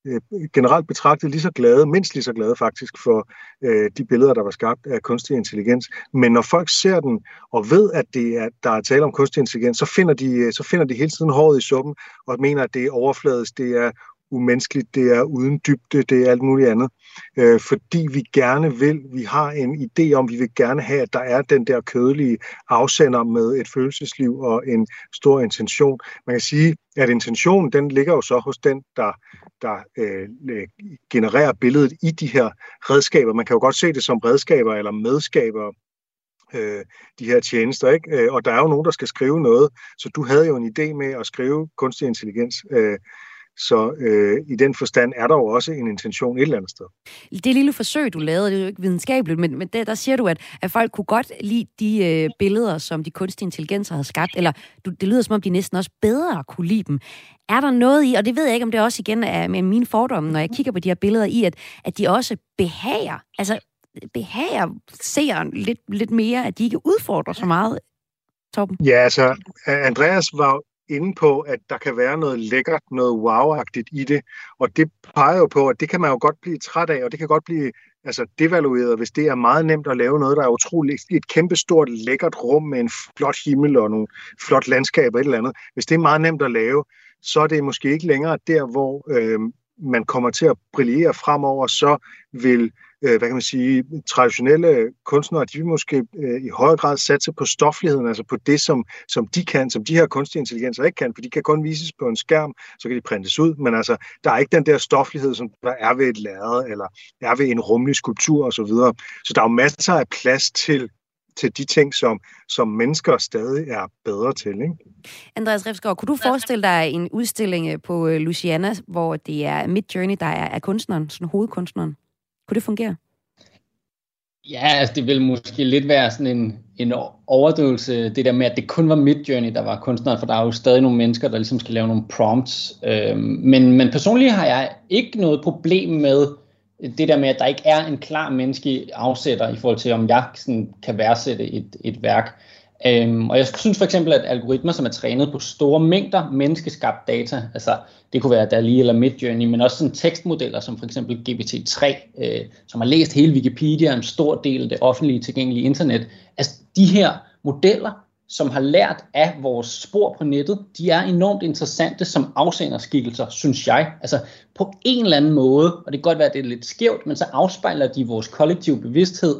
øh, generelt betragtet lige så glade, mindst lige så glade faktisk, for øh, de billeder, der var skabt af kunstig intelligens. Men når folk ser den og ved, at det er, der er tale om kunstig intelligens, så finder, de, øh, så finder de hele tiden håret i suppen og mener, at det er overfladisk, det er umenneskeligt, det er uden dybde, det er alt muligt andet. Øh, fordi vi gerne vil, vi har en idé om, vi vil gerne have, at der er den der kødelige afsender med et følelsesliv og en stor intention. Man kan sige, at intentionen, den ligger jo så hos den, der, der øh, øh genererer billedet i de her redskaber. Man kan jo godt se det som redskaber eller medskaber øh, de her tjenester, ikke? Øh, og der er jo nogen, der skal skrive noget, så du havde jo en idé med at skrive kunstig intelligens. Øh, så øh, i den forstand er der jo også en intention et eller andet sted. Det lille forsøg, du lavede, det er jo ikke videnskabeligt, men, men der, der siger du, at, at folk kunne godt lide de øh, billeder, som de kunstige intelligenser havde skabt, eller du, det lyder som om, de næsten også bedre kunne lide dem. Er der noget i, og det ved jeg ikke, om det også igen er med mine fordomme, når jeg kigger på de her billeder, i at, at de også behager, altså behager seeren lidt, lidt mere, at de ikke udfordrer så meget, Torben? Ja, altså, Andreas var inde på, at der kan være noget lækkert, noget wow-agtigt i det, og det peger jo på, at det kan man jo godt blive træt af, og det kan godt blive altså devalueret, hvis det er meget nemt at lave noget, der er utroligt, et kæmpestort lækkert rum med en flot himmel og nogle flot landskaber og et eller andet. Hvis det er meget nemt at lave, så er det måske ikke længere der, hvor øh, man kommer til at brillere fremover, så vil øh, hvad kan man sige, traditionelle kunstnere, de vil måske øh, i højere grad satse på stofligheden, altså på det, som, som de kan, som de her kunstige intelligenser ikke kan, for de kan kun vises på en skærm, så kan de printes ud, men altså, der er ikke den der stoflighed, som der er ved et lærred, eller er ved en rummelig skulptur osv. Så, så der er jo masser af plads til til de ting, som, som mennesker stadig er bedre til. Ikke? Andreas Refsgaard, kunne du forestille dig en udstilling øh, på øh, Luciana, hvor det er Mid Journey, der er, er kunstneren, sådan hovedkunstneren? Kunne det fungere? Ja, altså det vil måske lidt være sådan en, en overdøvelse, det der med, at det kun var Midjourney, der var kunstneren, for der er jo stadig nogle mennesker, der ligesom skal lave nogle prompts. Øhm, men, men personligt har jeg ikke noget problem med det der med, at der ikke er en klar menneskelig afsætter i forhold til, om jeg sådan kan værdsætte et, et værk. Øhm, og jeg synes for eksempel, at algoritmer, som er trænet på store mængder menneskeskabt data, altså det kunne være DALI eller Midjourney, men også sådan tekstmodeller som for eksempel GPT-3, øh, som har læst hele Wikipedia, en stor del af det offentlige tilgængelige internet. Altså de her modeller, som har lært af vores spor på nettet, de er enormt interessante som afsenderskikkelser, synes jeg. Altså på en eller anden måde, og det kan godt være, at det er lidt skævt, men så afspejler de vores kollektive bevidsthed,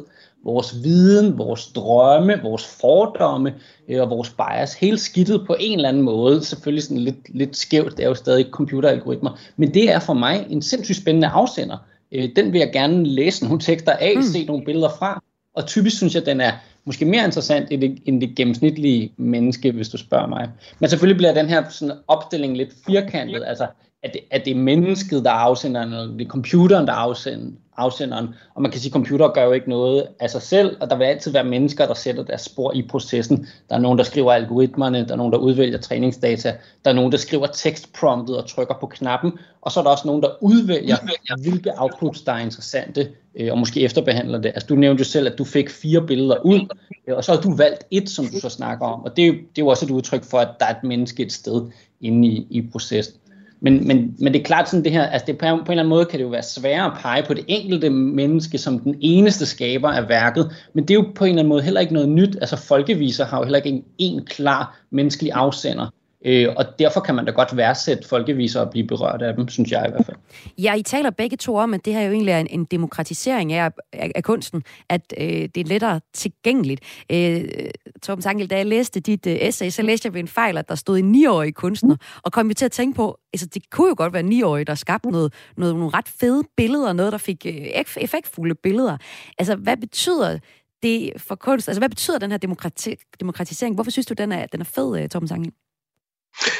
vores viden, vores drømme, vores fordomme øh, og vores bias, helt skidtet på en eller anden måde. Selvfølgelig sådan lidt, lidt skævt, det er jo stadig computeralgoritmer, men det er for mig en sindssygt spændende afsender. Øh, den vil jeg gerne læse nogle tekster af, mm. se nogle billeder fra, og typisk synes jeg, den er måske mere interessant end det, end det gennemsnitlige menneske, hvis du spørger mig. Men selvfølgelig bliver den her sådan opstilling lidt firkantet, altså at det, at det er mennesket, der afsender, eller det er computeren, der afsender, afsenderen. Og man kan sige, at computer gør jo ikke noget af sig selv, og der vil altid være mennesker, der sætter deres spor i processen. Der er nogen, der skriver algoritmerne, der er nogen, der udvælger træningsdata, der er nogen, der skriver tekstpromptet og trykker på knappen, og så er der også nogen, der udvælger, hvilke outputs, der er interessante, øh, og måske efterbehandler det. Altså du nævnte jo selv, at du fik fire billeder ud, øh, og så har du valgt et, som du så snakker om, og det er, jo, det er jo også et udtryk for, at der er et menneske et sted inde i, i processen. Men, men, men det er klart sådan det her, altså det på, på en eller anden måde kan det jo være sværere at pege på det enkelte menneske som den eneste skaber af værket, men det er jo på en eller anden måde heller ikke noget nyt. Altså folkeviser har jo heller ikke en, en klar menneskelig afsender. Øh, og derfor kan man da godt værdsætte folkeviser og blive berørt af dem, synes jeg i hvert fald. Ja, I taler begge to om, at det her jo egentlig er en, en demokratisering af, af, af kunsten, at øh, det er lettere tilgængeligt. Øh, Torben Sangel, da jeg læste dit øh, essay, så læste jeg ved en fejl, at der stod en 9-årig kunstner, og kom jo til at tænke på, altså det kunne jo godt være niårig, 9-årig, der skabte noget, noget, nogle ret fede billeder, noget, der fik øh, effektfulde billeder. Altså, hvad betyder det for kunst? Altså, hvad betyder den her demokrati- demokratisering? Hvorfor synes du, den er, den er fed, øh, Torben Sangel?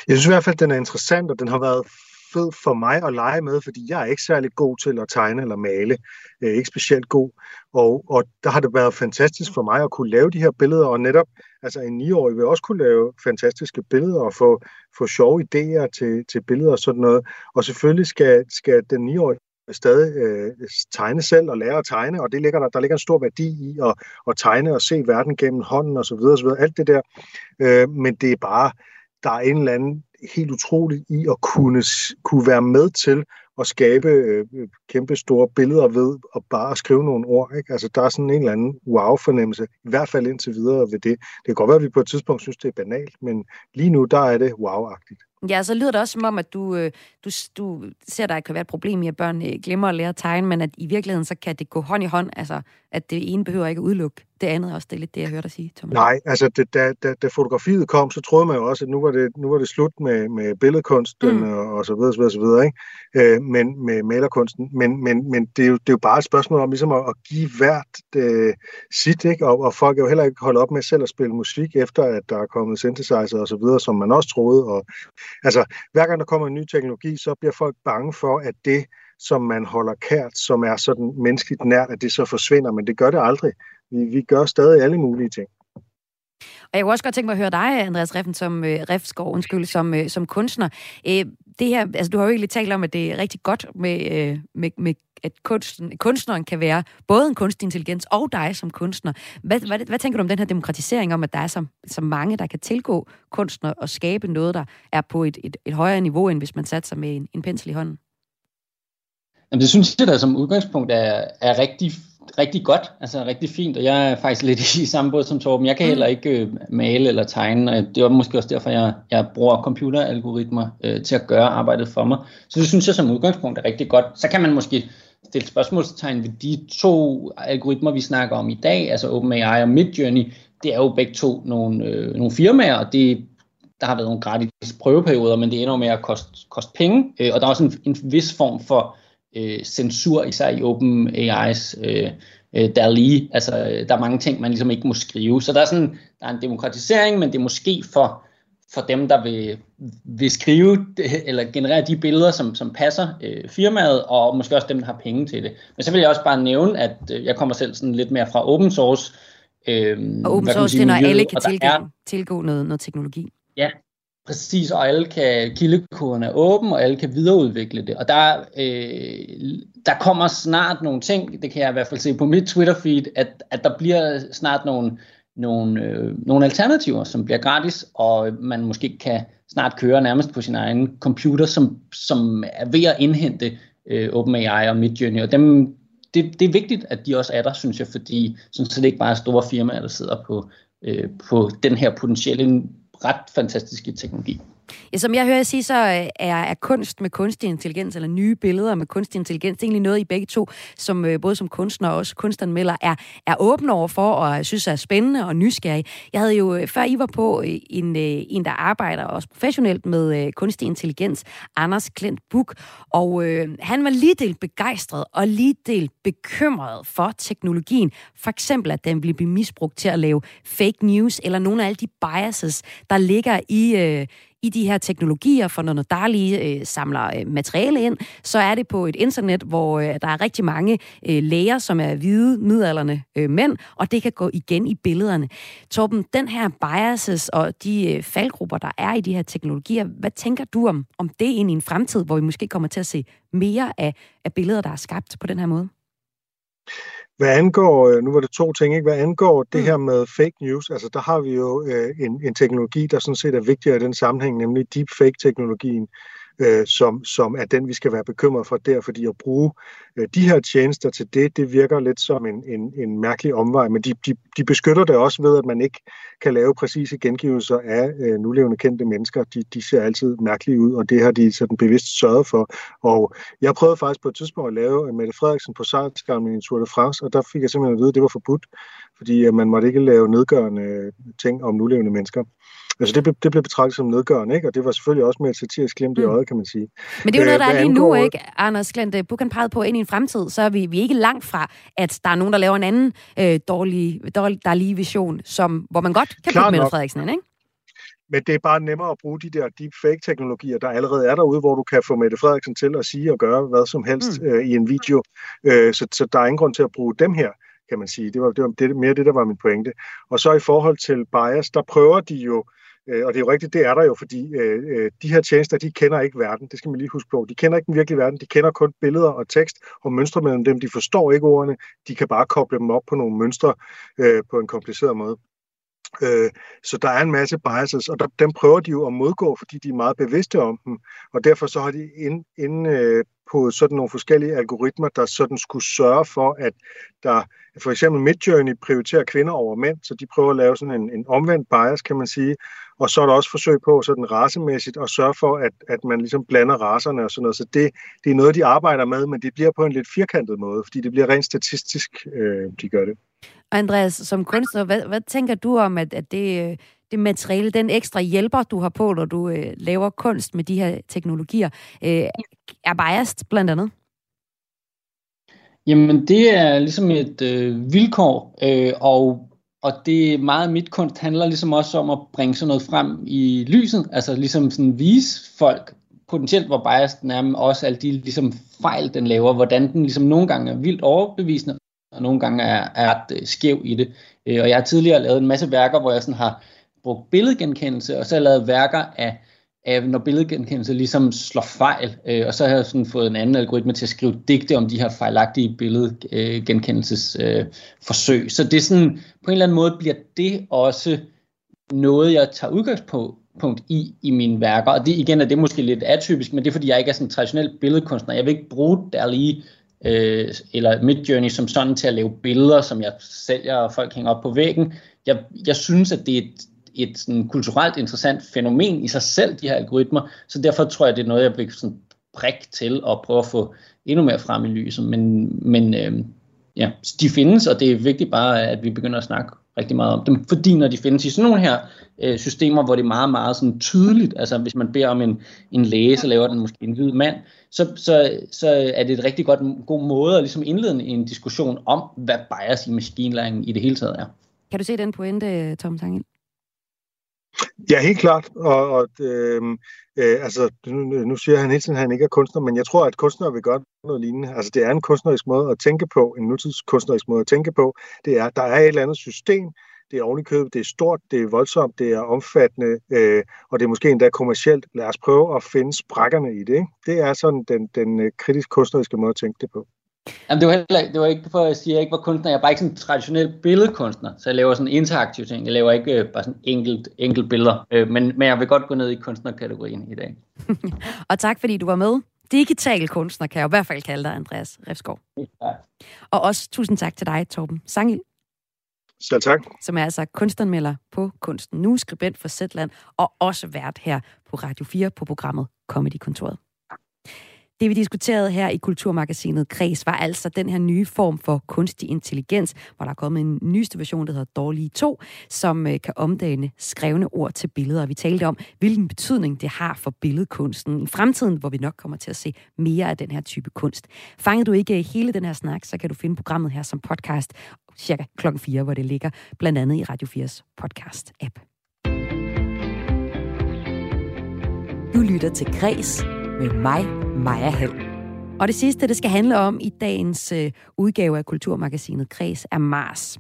Jeg synes i hvert fald, at den er interessant, og den har været fed for mig at lege med, fordi jeg er ikke særlig god til at tegne eller male. Jeg er ikke specielt god. Og, og der har det været fantastisk for mig at kunne lave de her billeder, og netop altså en 9-årig vil også kunne lave fantastiske billeder og få, få sjove idéer til, til billeder og sådan noget. Og selvfølgelig skal, skal den 9-årige stadig øh, tegne selv og lære at tegne, og det ligger der, der ligger en stor værdi i at, at tegne og se verden gennem hånden osv. videre, alt det der. Øh, men det er bare, der er en eller anden helt utroligt i at kunne, kunne være med til at skabe øh, kæmpe store billeder ved at bare skrive nogle ord. Ikke? Altså, der er sådan en eller anden wow-fornemmelse, i hvert fald indtil videre ved det. Det kan godt være, at vi på et tidspunkt synes, det er banalt, men lige nu, der er det wow-agtigt. Ja, så lyder det også som om, at du, øh, du, du ser, at der kan være et problem i, at børn øh, glemmer at lære at tegne, men at i virkeligheden, så kan det gå hånd i hånd, altså at det ene behøver ikke at udelukke det andet også. Det er lidt det, jeg hørte dig sige, Thomas. Nej, altså det, da, da, da fotografiet kom, så troede man jo også, at nu var det, nu var det slut med, med billedkunsten mm. og, og så videre, så videre, så videre ikke? Øh, men med malerkunsten. Men, men, men det, er jo, det er jo bare et spørgsmål om ligesom at, at give hvert øh, sit, ikke? Og, og folk er jo heller ikke holdt op med selv at spille musik, efter at der er kommet synthesizer og så videre, som man også troede. Og, altså, hver gang der kommer en ny teknologi, så bliver folk bange for, at det, som man holder kært, som er sådan menneskeligt nært, at det så forsvinder, men det gør det aldrig. Vi, vi gør stadig alle mulige ting. Og jeg kunne også godt tænke mig at høre dig, Andreas Reffen, som øh, uh, Refskov, undskyld, som, uh, som kunstner. Uh, det her, altså du har jo egentlig talt om, at det er rigtig godt med, uh, med, med at kunsten, kunstneren kan være både en kunstig intelligens og dig som kunstner. Hvad, hvad, hvad tænker du om den her demokratisering, om at der er så, så mange, der kan tilgå kunstner og skabe noget, der er på et, et, et højere niveau, end hvis man satte sig med en, en pensel i hånden? Jamen, det synes jeg da som udgangspunkt er, er rigtig rigtig godt, altså rigtig fint, og jeg er faktisk lidt [laughs] i samme båd som Torben. Jeg kan mm. heller ikke øh, male eller tegne, og det var måske også derfor, jeg, jeg bruger computeralgoritmer øh, til at gøre arbejdet for mig. Så det synes jeg som udgangspunkt er rigtig godt. Så kan man måske stille spørgsmålstegn ved de to algoritmer, vi snakker om i dag, altså OpenAI og Midjourney. Det er jo begge to nogle, øh, nogle firmaer, og det der har været nogle gratis prøveperioder, men det ender med at koste, koste penge, øh, og der er også en, en vis form for øh, censur, især i OpenAI's øh, øh, DALL-E. Altså, der er mange ting, man ligesom ikke må skrive. Så der er, sådan, der er en demokratisering, men det er måske for, for dem, der vil, vil skrive [laughs] eller generere de billeder, som, som passer øh, firmaet, og måske også dem, der har penge til det. Men så vil jeg også bare nævne, at øh, jeg kommer selv sådan lidt mere fra open source. Øh, og open source, det er, når alle kan tilgå, er, tilgå noget, noget teknologi. Ja, Præcis, og alle kan, kildekoden er åben, og alle kan videreudvikle det. Og der, øh, der kommer snart nogle ting, det kan jeg i hvert fald se på mit Twitter-feed, at, at der bliver snart nogle, nogle, øh, nogle alternativer, som bliver gratis, og man måske kan snart køre nærmest på sin egen computer, som, som er ved at indhente øh, OpenAI og Midjourney, og dem, det, det er vigtigt, at de også er der, synes jeg, fordi så det ikke bare er store firmaer, der sidder på, øh, på den her potentielle ret fantastiske teknologi. Ja, som jeg hører sige, så øh, er, er kunst med kunstig intelligens, eller nye billeder med kunstig intelligens, egentlig noget, I begge to, som øh, både som kunstner og også kunstanmelder, er, er åbne over for, og synes er spændende og nysgerrig. Jeg havde jo, øh, før I var på, en, en der arbejder også professionelt med kunstig intelligens, Anders Klint Buk, og øh, han var lige delt begejstret og lige delt bekymret for teknologien. For eksempel, at den ville blive misbrugt til at lave fake news, eller nogle af alle de biases, der ligger i, øh, i de her teknologier, for når der øh, samler øh, materiale ind, så er det på et internet, hvor øh, der er rigtig mange øh, læger, som er hvide, midalderne øh, mænd, og det kan gå igen i billederne. Torben, den her biases og de øh, faldgrupper, der er i de her teknologier, hvad tænker du om, om det ind i en fremtid, hvor vi måske kommer til at se mere af, af billeder, der er skabt på den her måde? Hvad angår, øh, nu var det to ting, ikke? hvad angår det mm. her med fake news, altså der har vi jo øh, en, en teknologi, der sådan set er vigtigere i den sammenhæng, nemlig deepfake-teknologien, øh, som, som er den, vi skal være bekymret for der, fordi at bruge øh, de her tjenester til det, det virker lidt som en, en, en mærkelig omvej, men de, de, de beskytter det også ved, at man ikke kan lave præcise gengivelser af øh, nulevende kendte mennesker. De, de ser altid mærkelige ud, og det har de sådan bevidst sørget for. Og jeg prøvede faktisk på et tidspunkt at lave Mette Frederiksen på sejrskammen i Tour de France, og der fik jeg simpelthen at vide, at det var forbudt, fordi øh, man måtte ikke lave nedgørende ting om nulevende mennesker. Altså det, blev, det blev betragtet som nedgørende, ikke? og det var selvfølgelig også med et satirisk glimt i mm. øjet, kan man sige. Men det er jo noget, der er lige nu, ikke? Anders Glente Bukan pegede på, ind i en fremtid, så er vi, vi er ikke langt fra, at der er nogen, der laver en anden øh, dårlig, dårlig, der er lige vision, som, hvor man godt kan putte Mette Frederiksen ind, ikke? Men det er bare nemmere at bruge de der deepfake-teknologier, der allerede er derude, hvor du kan få Mette Frederiksen til at sige og gøre hvad som helst mm. øh, i en video. Øh, så, så der er ingen grund til at bruge dem her, kan man sige. Det var, det var det, mere det, der var min pointe. Og så i forhold til bias, der prøver de jo Øh, Øh, og det er jo rigtigt, det er der jo, fordi øh, øh, de her tjenester, de kender ikke verden. Det skal man lige huske på. De kender ikke den virkelige verden. De kender kun billeder og tekst og mønstre mellem dem. De forstår ikke ordene. De kan bare koble dem op på nogle mønstre øh, på en kompliceret måde. Øh, så der er en masse biases, og der, dem prøver de jo at modgå, fordi de er meget bevidste om dem. Og derfor så har de ind, ind øh, på sådan nogle forskellige algoritmer, der sådan skulle sørge for, at der for eksempel Midjourney prioriterer kvinder over mænd, så de prøver at lave sådan en, en omvendt bias, kan man sige. Og så er der også forsøg på sådan racemæssigt at sørge for, at, at man ligesom blander racerne og sådan noget. Så det, det er noget, de arbejder med, men det bliver på en lidt firkantet måde, fordi det bliver rent statistisk, øh, de gør det. Andreas, som kunstner, hvad, hvad tænker du om, at, at det, øh, det materiale, den ekstra hjælper, du har på, når du øh, laver kunst med de her teknologier, øh, er biased blandt andet? Jamen, det er ligesom et øh, vilkår, øh, og, og det er meget mit kunst handler ligesom også om at bringe sådan noget frem i lyset, altså ligesom sådan vise folk potentielt, hvor bias den er, men også alle de ligesom fejl, den laver, hvordan den ligesom nogle gange er vildt overbevisende, og nogle gange er, er ret øh, skæv i det. Øh, og jeg har tidligere lavet en masse værker, hvor jeg sådan har brugt billedgenkendelse, og så har jeg lavet værker af, af når billedgenkendelse ligesom slår fejl, øh, og så har jeg sådan fået en anden algoritme til at skrive digte om de her fejlagtige billedgenkendelsesforsøg. Øh, forsøg. så det er sådan, på en eller anden måde bliver det også noget, jeg tager udgangspunkt i i mine værker. Og det igen er det måske lidt atypisk, men det er fordi, jeg ikke er sådan en traditionel billedkunstner. Jeg vil ikke bruge lige øh, eller Midjourney som sådan til at lave billeder, som jeg sælger og folk hænger op på væggen. Jeg, jeg synes, at det er et, et sådan kulturelt interessant fænomen i sig selv, de her algoritmer, så derfor tror jeg, det er noget, jeg vil sådan prik til og prøve at få endnu mere frem i lyset. Men, men øh, ja, de findes, og det er vigtigt bare, at vi begynder at snakke rigtig meget om dem, fordi når de findes i sådan nogle her øh, systemer, hvor det er meget, meget sådan tydeligt, altså hvis man beder om en, en læge, så laver den måske en hvid mand, så, så, så er det et rigtig godt, god måde at ligesom indlede en diskussion om, hvad bias i maskinlæring i det hele taget er. Kan du se den pointe, Tom Sangel? Ja, helt klart. Og, og øh, øh, altså, nu, nu siger han hele tiden, at han ikke er kunstner, men jeg tror, at kunstnere vil godt noget lignende. Altså, det er en kunstnerisk måde at tænke på, en nutidskunstnerisk måde at tænke på. Det er, der er et eller andet system, det er ovenikøbet, det er stort, det er voldsomt, det er omfattende, øh, og det er måske endda kommercielt. Lad os prøve at finde sprækkerne i det. Ikke? Det er sådan den, den øh, kritisk kunstneriske måde at tænke det på. Jamen, det var, heller, det var ikke for at sige, at jeg ikke var kunstner. Jeg er bare ikke sådan en traditionel billedkunstner, så jeg laver sådan interaktive ting. Jeg laver ikke øh, bare sådan enkelt, enkelt billeder. Øh, men, men jeg vil godt gå ned i kunstnerkategorien i dag. [laughs] og tak, fordi du var med. Digital kunstner kan jeg i hvert fald kalde dig, Andreas Refskov. Ja. Og også tusind tak til dig, Torben Sangil. Selv tak. Som er altså kunstanmelder på Kunsten Nu, skribent for Zetland, og også vært her på Radio 4 på programmet Comedy Kontoret. Det vi diskuterede her i Kulturmagasinet Kreds var altså den her nye form for kunstig intelligens, hvor der er kommet en nyeste version, der hedder Dårlige 2, som øh, kan omdanne skrevne ord til billeder. Vi talte om, hvilken betydning det har for billedkunsten i fremtiden, hvor vi nok kommer til at se mere af den her type kunst. Fangede du ikke øh, hele den her snak, så kan du finde programmet her som podcast cirka klokken 4, hvor det ligger blandt andet i Radio 4's podcast-app. Du lytter til Græs med mig, Maja Hall. Og det sidste, det skal handle om i dagens øh, udgave af Kulturmagasinet Kreds, er Mars.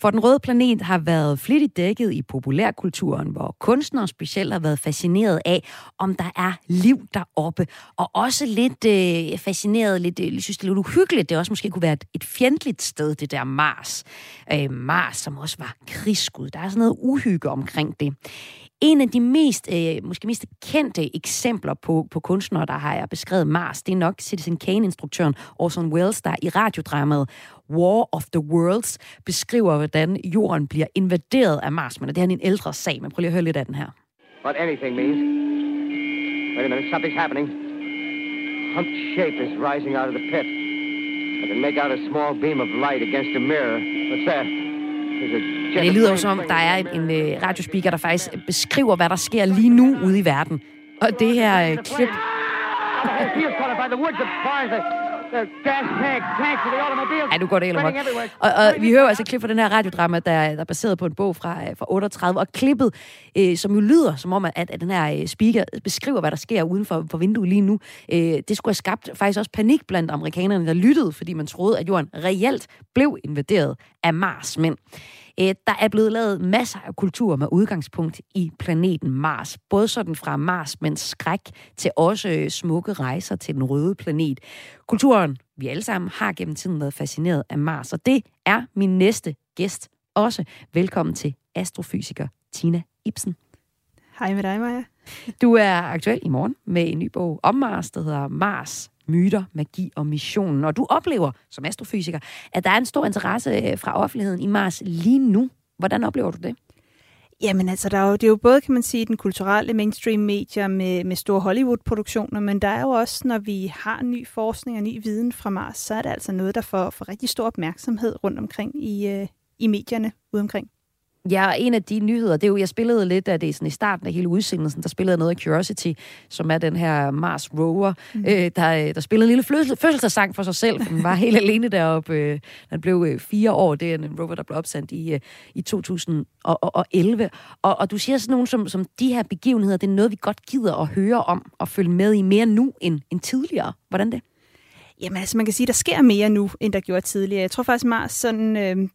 For den røde planet har været flittigt dækket i populærkulturen, hvor kunstnere specielt har været fascineret af, om der er liv deroppe. Og også lidt øh, fascineret, lidt, øh, synes det er lidt uhyggeligt, det også måske kunne være et, et fjendtligt sted, det der Mars. Øh, Mars, som også var krigsskud. Der er sådan noget uhygge omkring det. En af de mest, øh, måske mest kendte eksempler på, på kunstnere, der har jeg beskrevet Mars, det er nok Citizen Kane-instruktøren Orson Welles, der i radiodramaet War of the Worlds beskriver, hvordan jorden bliver invaderet af Mars. Men det er en ældre sag, men prøv lige at høre lidt af den her. What anything means. Wait a minute, something's happening. Humped shape is rising out of the pit. I can make out a small beam of light against a mirror. What's that? Ja, det lyder jo som, der er en, en uh, radiospeaker, der faktisk beskriver, hvad der sker lige nu ude i verden. Og det her uh, klip... Ja, nu går det helt Og, og vi hører altså et klip fra den her radiodrama, der, der er baseret på en bog fra, øh, fra 38, og klippet, øh, som jo lyder som om, at, at den her øh, speaker beskriver, hvad der sker uden for, for vinduet lige nu, øh, det skulle have skabt faktisk også panik blandt amerikanerne, der lyttede, fordi man troede, at jorden reelt blev invaderet af Mars. Øh, der er blevet lavet masser af kultur med udgangspunkt i planeten Mars. Både sådan fra Mars, men skræk, til også øh, smukke rejser til den røde planet. Kulturen, vi alle sammen, har gennem tiden været fascineret af Mars, og det er min næste gæst også. Velkommen til astrofysiker Tina Ibsen. Hej med dig, Maja. Du er aktuel i morgen med en ny bog om Mars, der hedder Mars myter, magi og missionen. Og du oplever som astrofysiker, at der er en stor interesse øh, fra offentligheden i Mars lige nu. Hvordan oplever du det? Jamen altså, der er jo, det er jo både, kan man sige, den kulturelle mainstream medier med, med store Hollywood-produktioner, men der er jo også, når vi har ny forskning og ny viden fra Mars, så er det altså noget, der får, får rigtig stor opmærksomhed rundt omkring i, øh, i medierne ude omkring. Ja, en af de nyheder, det er jo, jeg spillede lidt af det sådan i starten af hele udsendelsen, der spillede noget af Curiosity, som er den her Mars rover, mm. øh, der, der spillede en lille fødselsdagssang for sig selv, for den var helt alene deroppe. Øh, den blev øh, fire år, det er en rover, der blev opsendt i, øh, i 2011. Og, og du siger sådan nogle som, som de her begivenheder, det er noget, vi godt gider at høre om og følge med i mere nu end, end tidligere. Hvordan det? Jamen altså, man kan sige, der sker mere nu, end der gjorde tidligere. Jeg tror faktisk, Mars sådan, øh,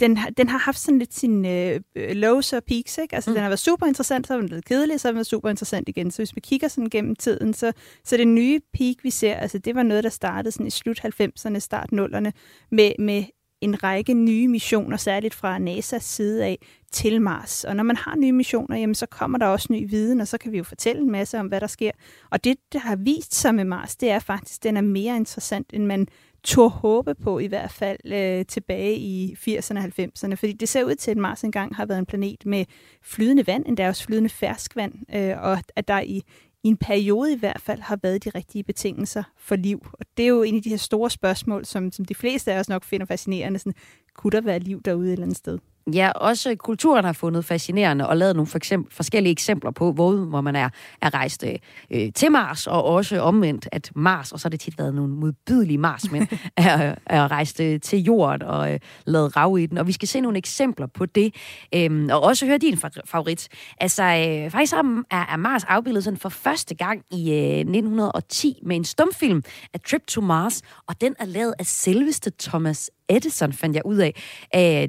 den, den har haft sådan lidt sin øh, lows og peaks, ikke? Altså, mm. den har været super interessant, så har den blevet kedelig, så har den været super interessant igen. Så hvis vi kigger sådan gennem tiden, så, så det nye peak, vi ser, altså det var noget, der startede sådan i slut 90'erne, start 0'erne, med, med en række nye missioner, særligt fra NASA's side af, til Mars. Og når man har nye missioner, jamen, så kommer der også ny viden, og så kan vi jo fortælle en masse om, hvad der sker. Og det, der har vist sig med Mars, det er faktisk, at den er mere interessant, end man tog håbe på i hvert fald øh, tilbage i 80'erne og 90'erne. Fordi det ser ud til, at Mars engang har været en planet med flydende vand, endda også flydende ferskvand, øh, og at der i, i en periode i hvert fald har været de rigtige betingelser for liv. Og det er jo en af de her store spørgsmål, som, som de fleste af os nok finder fascinerende. Sådan, kunne der være liv derude et eller andet sted? Ja, også kulturen har fundet fascinerende og lavet nogle for eksempel, forskellige eksempler på, hvor, hvor man er, er rejst øh, til Mars, og også omvendt, at Mars, og så har det tit været nogle modbydelige Marsmænd, [laughs] er, er rejst øh, til jorden og øh, lavet rav i den. Og vi skal se nogle eksempler på det, øh, og også høre din favorit. Altså, øh, faktisk er, er Mars afbildet sådan for første gang i øh, 1910 med en stumfilm af Trip to Mars, og den er lavet af selveste Thomas Edison, fandt jeg ud af.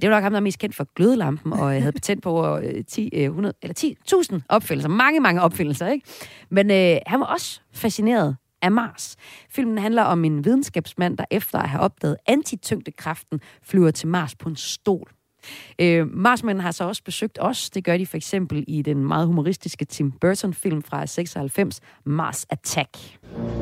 det var nok ham, der er mest kendt for glødelampen, og jeg havde [laughs] patent på over 10, 100, eller 10.000 opfindelser. Mange, mange opfindelser, ikke? Men øh, han var også fascineret af Mars. Filmen handler om en videnskabsmand, der efter at have opdaget antityngdekraften, flyver til Mars på en stol. Øh, Marsmænd har så også besøgt os. Det gør de for eksempel i den meget humoristiske Tim Burton-film fra 96, Mars Attack.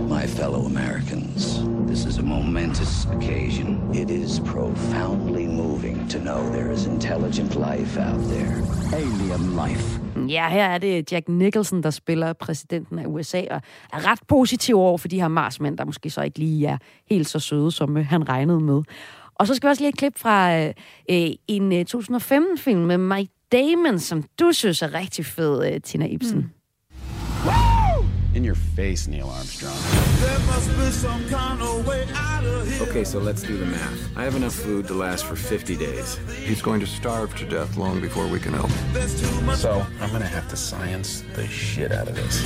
My fellow Americans, this is a momentous occasion. It is profoundly moving to know there is intelligent life out there. Alien life. Ja, her er det Jack Nicholson, der spiller præsidenten af USA, og er ret positiv over for de her marsmænd, der måske så ikke lige er helt så søde, som øh, han regnede med. Og så skal vi også lige et klip fra øh, en øh, 2015-film med Mike Damon, som du synes er rigtig fed, øh, Tina Ibsen. Mm. In your face, Neil Armstrong. Kind of okay, so let's do the math. I have enough food to last for 50 days. He's going to starve to death long before we can help. So I'm gonna have to science the shit out of this.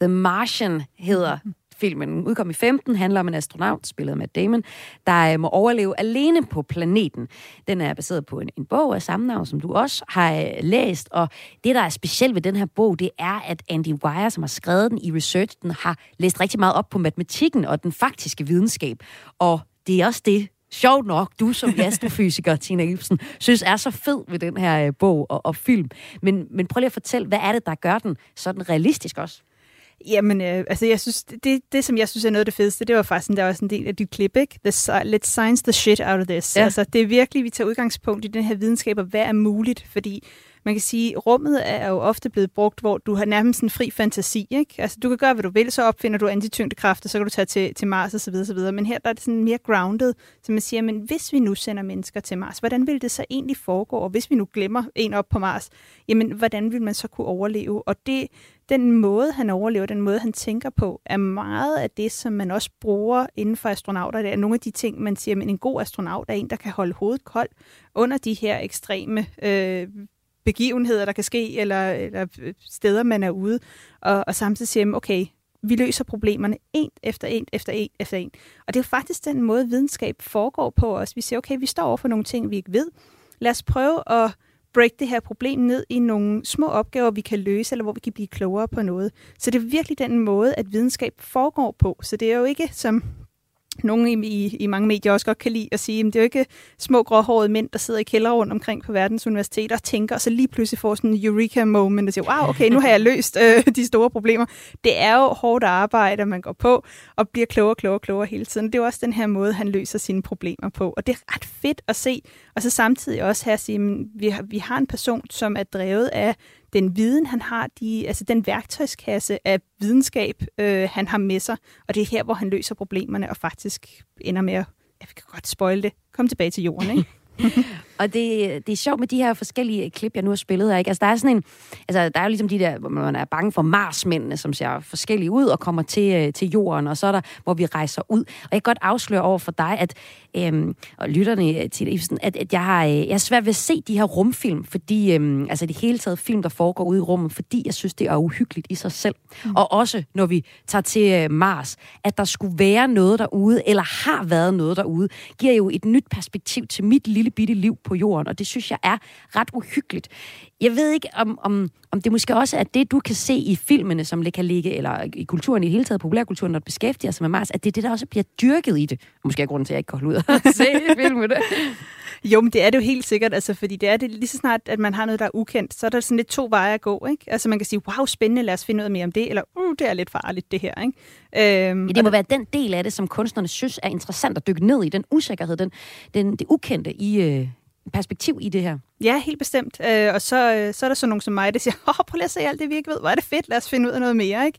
The Martian hedder filmen. Udkom i 15, handler om en astronaut, spillet med Damon, der øh, må overleve alene på planeten. Den er baseret på en, en bog af samme navn, som du også har øh, læst, og det, der er specielt ved den her bog, det er, at Andy Weir, som har skrevet den i research, den har læst rigtig meget op på matematikken og den faktiske videnskab, og det er også det, sjovt nok, du som [laughs] astrofysiker, Tina Ibsen, synes er så fed ved den her øh, bog og, og film. Men, men prøv lige at fortælle, hvad er det, der gør den sådan realistisk også? Jamen, øh, altså jeg synes, det, det, som jeg synes er noget af det fedeste, det var faktisk, der var også en del af dit klip, ikke? The, let's science the shit out of this. Ja. Altså, det er virkelig, vi tager udgangspunkt i den her videnskab, og hvad er muligt, fordi man kan sige, rummet er jo ofte blevet brugt, hvor du har nærmest en fri fantasi. Ikke? Altså, du kan gøre, hvad du vil, så opfinder du antityngdekræfter, så kan du tage til, til Mars osv. osv. Men her der er det sådan mere grounded, så man siger, men hvis vi nu sender mennesker til Mars, hvordan vil det så egentlig foregå? Og hvis vi nu glemmer en op på Mars, jamen, hvordan vil man så kunne overleve? Og det, den måde, han overlever, den måde, han tænker på, er meget af det, som man også bruger inden for astronauter. Det er nogle af de ting, man siger, men en god astronaut er en, der kan holde hovedet koldt under de her ekstreme øh, begivenheder, der kan ske, eller, eller øh, steder, man er ude, og, og samtidig siger, okay, vi løser problemerne en efter en efter en efter en. Og det er jo faktisk den måde, videnskab foregår på os. Vi siger, okay, vi står over for nogle ting, vi ikke ved. Lad os prøve at break det her problem ned i nogle små opgaver, vi kan løse, eller hvor vi kan blive klogere på noget. Så det er virkelig den måde, at videnskab foregår på. Så det er jo ikke, som nogle i, i, i mange medier også godt kan lide at sige, at det er jo ikke små gråhårede mænd, der sidder i kælder rundt omkring på verdens universiteter og tænker, og så lige pludselig får sådan en eureka moment og siger, wow, okay, nu har jeg løst øh, de store problemer. Det er jo hårdt arbejde, man går på og bliver klogere, klogere, klogere hele tiden. Det er jo også den her måde, han løser sine problemer på. Og det er ret fedt at se. Og så samtidig også her at sige, at vi har, vi har en person, som er drevet af den viden, han har, de, altså den værktøjskasse af videnskab, øh, han har med sig, og det er her, hvor han løser problemerne og faktisk ender med at, jeg kan godt spoil det, komme tilbage til jorden, ikke? [laughs] og det, det er sjovt med de her forskellige klip, jeg nu har spillet her. Ikke? Altså, der er sådan en, altså, der er jo ligesom de der, hvor man er bange for Marsmændene, som ser forskellige ud og kommer til, øh, til jorden, og så er der, hvor vi rejser ud. Og jeg kan godt afsløre over for dig, at, øhm, og lytterne til det, at, at jeg, har, øh, jeg er svært ved at se de her rumfilm, fordi, øhm, altså det hele taget film, der foregår ude i rummet, fordi jeg synes, det er uhyggeligt i sig selv. Mm. Og også, når vi tager til øh, Mars, at der skulle være noget derude, eller har været noget derude, giver jo et nyt perspektiv til mit lille bitte liv på jorden, og det synes jeg er ret uhyggeligt. Jeg ved ikke, om, om, om det måske også er det, du kan se i filmene, som kan ligge, eller i kulturen i hele taget, populærkulturen, når du beskæftiger sig med Mars, at det er det, der også bliver dyrket i det. Måske er grunden til, at jeg ikke kan holde ud og se [laughs] filmene. Jo, men det er det jo helt sikkert, altså, fordi det er det lige så snart, at man har noget, der er ukendt, så er der sådan lidt to veje at gå, ikke? Altså man kan sige, wow, spændende, lad os finde ud af mere om det, eller uh, det er lidt farligt, det her, ikke? Øhm, ja, det må være den del af det, som kunstnerne synes er interessant at dykke ned i, den usikkerhed, den, den, det ukendte i, øh, perspektiv i det her. Ja, helt bestemt. Øh, og så, øh, så er der så nogen som mig, der siger, [laughs] Åh, prøv lige at se alt det, vi ikke ved. Hvor er det fedt, lad os finde ud af noget mere. Ikke?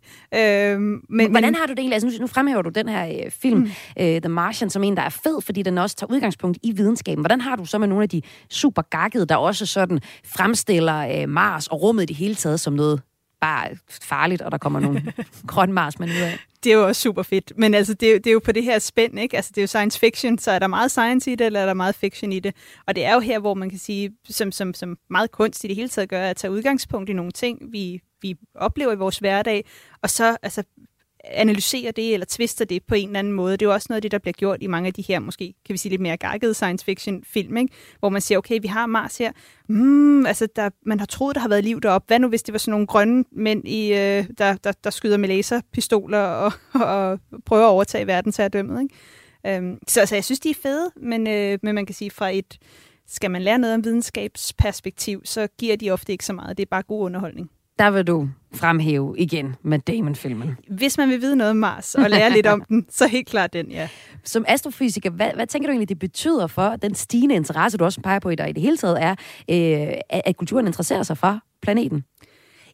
Øh, men, Hvordan har du det egentlig? Altså, nu, nu fremhæver du den her øh, film, mm. øh, The Martian, som en, der er fed, fordi den også tager udgangspunkt i videnskaben. Hvordan har du så med nogle af de super gakkede, der også sådan fremstiller øh, Mars og rummet i det hele taget som noget bare farligt, og der kommer nogle [laughs] grønmars man ud af. Det er jo også super fedt. Men altså, det, er, det er jo på det her spænd, ikke? Altså, det er jo science fiction, så er der meget science i det, eller er der meget fiction i det? Og det er jo her, hvor man kan sige, som, som, som meget kunst i det hele taget gør, at tage udgangspunkt i nogle ting, vi, vi oplever i vores hverdag, og så altså, analyserer det eller tvister det på en eller anden måde. Det er jo også noget af det, der bliver gjort i mange af de her, måske kan vi sige lidt mere gakkede science fiction film, ikke? hvor man siger, okay, vi har Mars her. Mm, altså, der, man har troet, der har været liv deroppe. Hvad nu, hvis det var sådan nogle grønne mænd, i, øh, der, der, der skyder med laserpistoler og, [laughs] og prøver at overtage verdensherredømmet? Ikke? Øhm, så altså, jeg synes, de er fede, men, øh, men man kan sige, fra et skal man lære noget om videnskabsperspektiv, så giver de ofte ikke så meget. Det er bare god underholdning der vil du fremhæve igen med Damon-filmen. Hvis man vil vide noget om Mars og lære lidt om [laughs] den, så helt klart den, ja. Som astrofysiker, hvad, hvad tænker du egentlig, det betyder for den stigende interesse, du også peger på i dig i det hele taget, er, øh, at kulturen interesserer sig for planeten?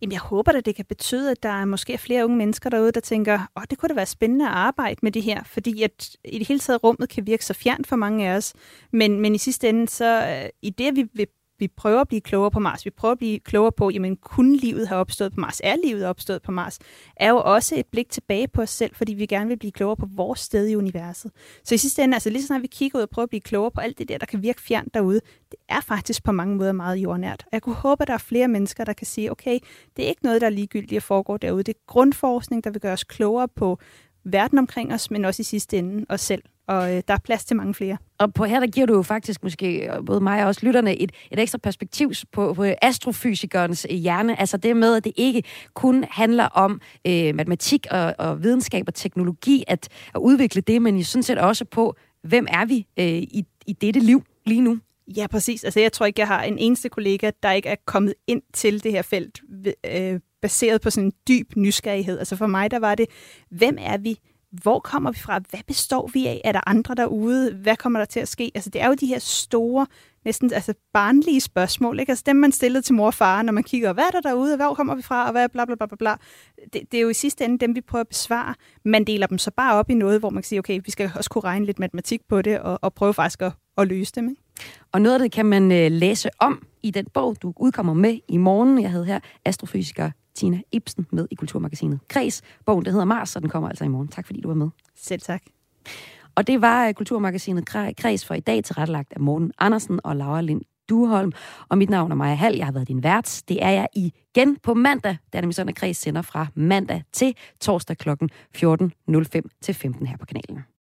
Jamen, jeg håber at det kan betyde, at der er måske flere unge mennesker derude, der tænker, åh, oh, det kunne da være spændende at arbejde med det her, fordi at i det hele taget rummet kan virke så fjernt for mange af os. Men, men i sidste ende, så øh, i det, vi vil vi prøver at blive klogere på Mars. Vi prøver at blive klogere på, jamen kunne livet have opstået på Mars? Er livet opstået på Mars? Er jo også et blik tilbage på os selv, fordi vi gerne vil blive klogere på vores sted i universet. Så i sidste ende, altså lige så snart vi kigger ud og prøver at blive klogere på alt det der, der kan virke fjernt derude, det er faktisk på mange måder meget jordnært. Og jeg kunne håbe, at der er flere mennesker, der kan sige, okay, det er ikke noget, der er ligegyldigt at foregå derude. Det er grundforskning, der vil gøre os klogere på verden omkring os, men også i sidste ende os selv. Og øh, der er plads til mange flere. Og på her, der giver du jo faktisk måske øh, både mig og også lytterne et, et ekstra perspektiv på, på astrofysikernes øh, hjerne. Altså det med, at det ikke kun handler om øh, matematik og, og videnskab og teknologi, at, at udvikle det, men sådan set også på, hvem er vi øh, i, i dette liv lige nu? Ja, præcis. Altså, jeg tror ikke, jeg har en eneste kollega, der ikke er kommet ind til det her felt, øh, baseret på sådan en dyb nysgerrighed. Altså for mig, der var det, hvem er vi? Hvor kommer vi fra? Hvad består vi af? Er der andre derude? Hvad kommer der til at ske? Altså, det er jo de her store, næsten altså barnlige spørgsmål. Ikke? Altså dem, man stillede til mor og far, når man kigger, hvad er der derude? Hvor kommer vi fra? Og hvad bla bla bla bla bla. Det, det er jo i sidste ende dem, vi prøver at besvare. Man deler dem så bare op i noget, hvor man kan sige, okay, vi skal også kunne regne lidt matematik på det, og, og prøve faktisk at, at løse dem. Ikke? Og noget af det kan man øh, læse om i den bog, du udkommer med i morgen. Jeg havde her astrofysiker Tina Ibsen med i Kulturmagasinet Kreds. Bogen, der hedder Mars, og den kommer altså i morgen. Tak fordi du var med. Selv tak. Og det var øh, Kulturmagasinet Kreds for i dag, tilrettelagt af Morten Andersen og Laura Lind Dueholm. Og mit navn er Maja Hall. Jeg har været din vært. Det er jeg igen på mandag, da nemlig sådan, at Kreds sender fra mandag til torsdag kl. 14.05 til 15 her på kanalen.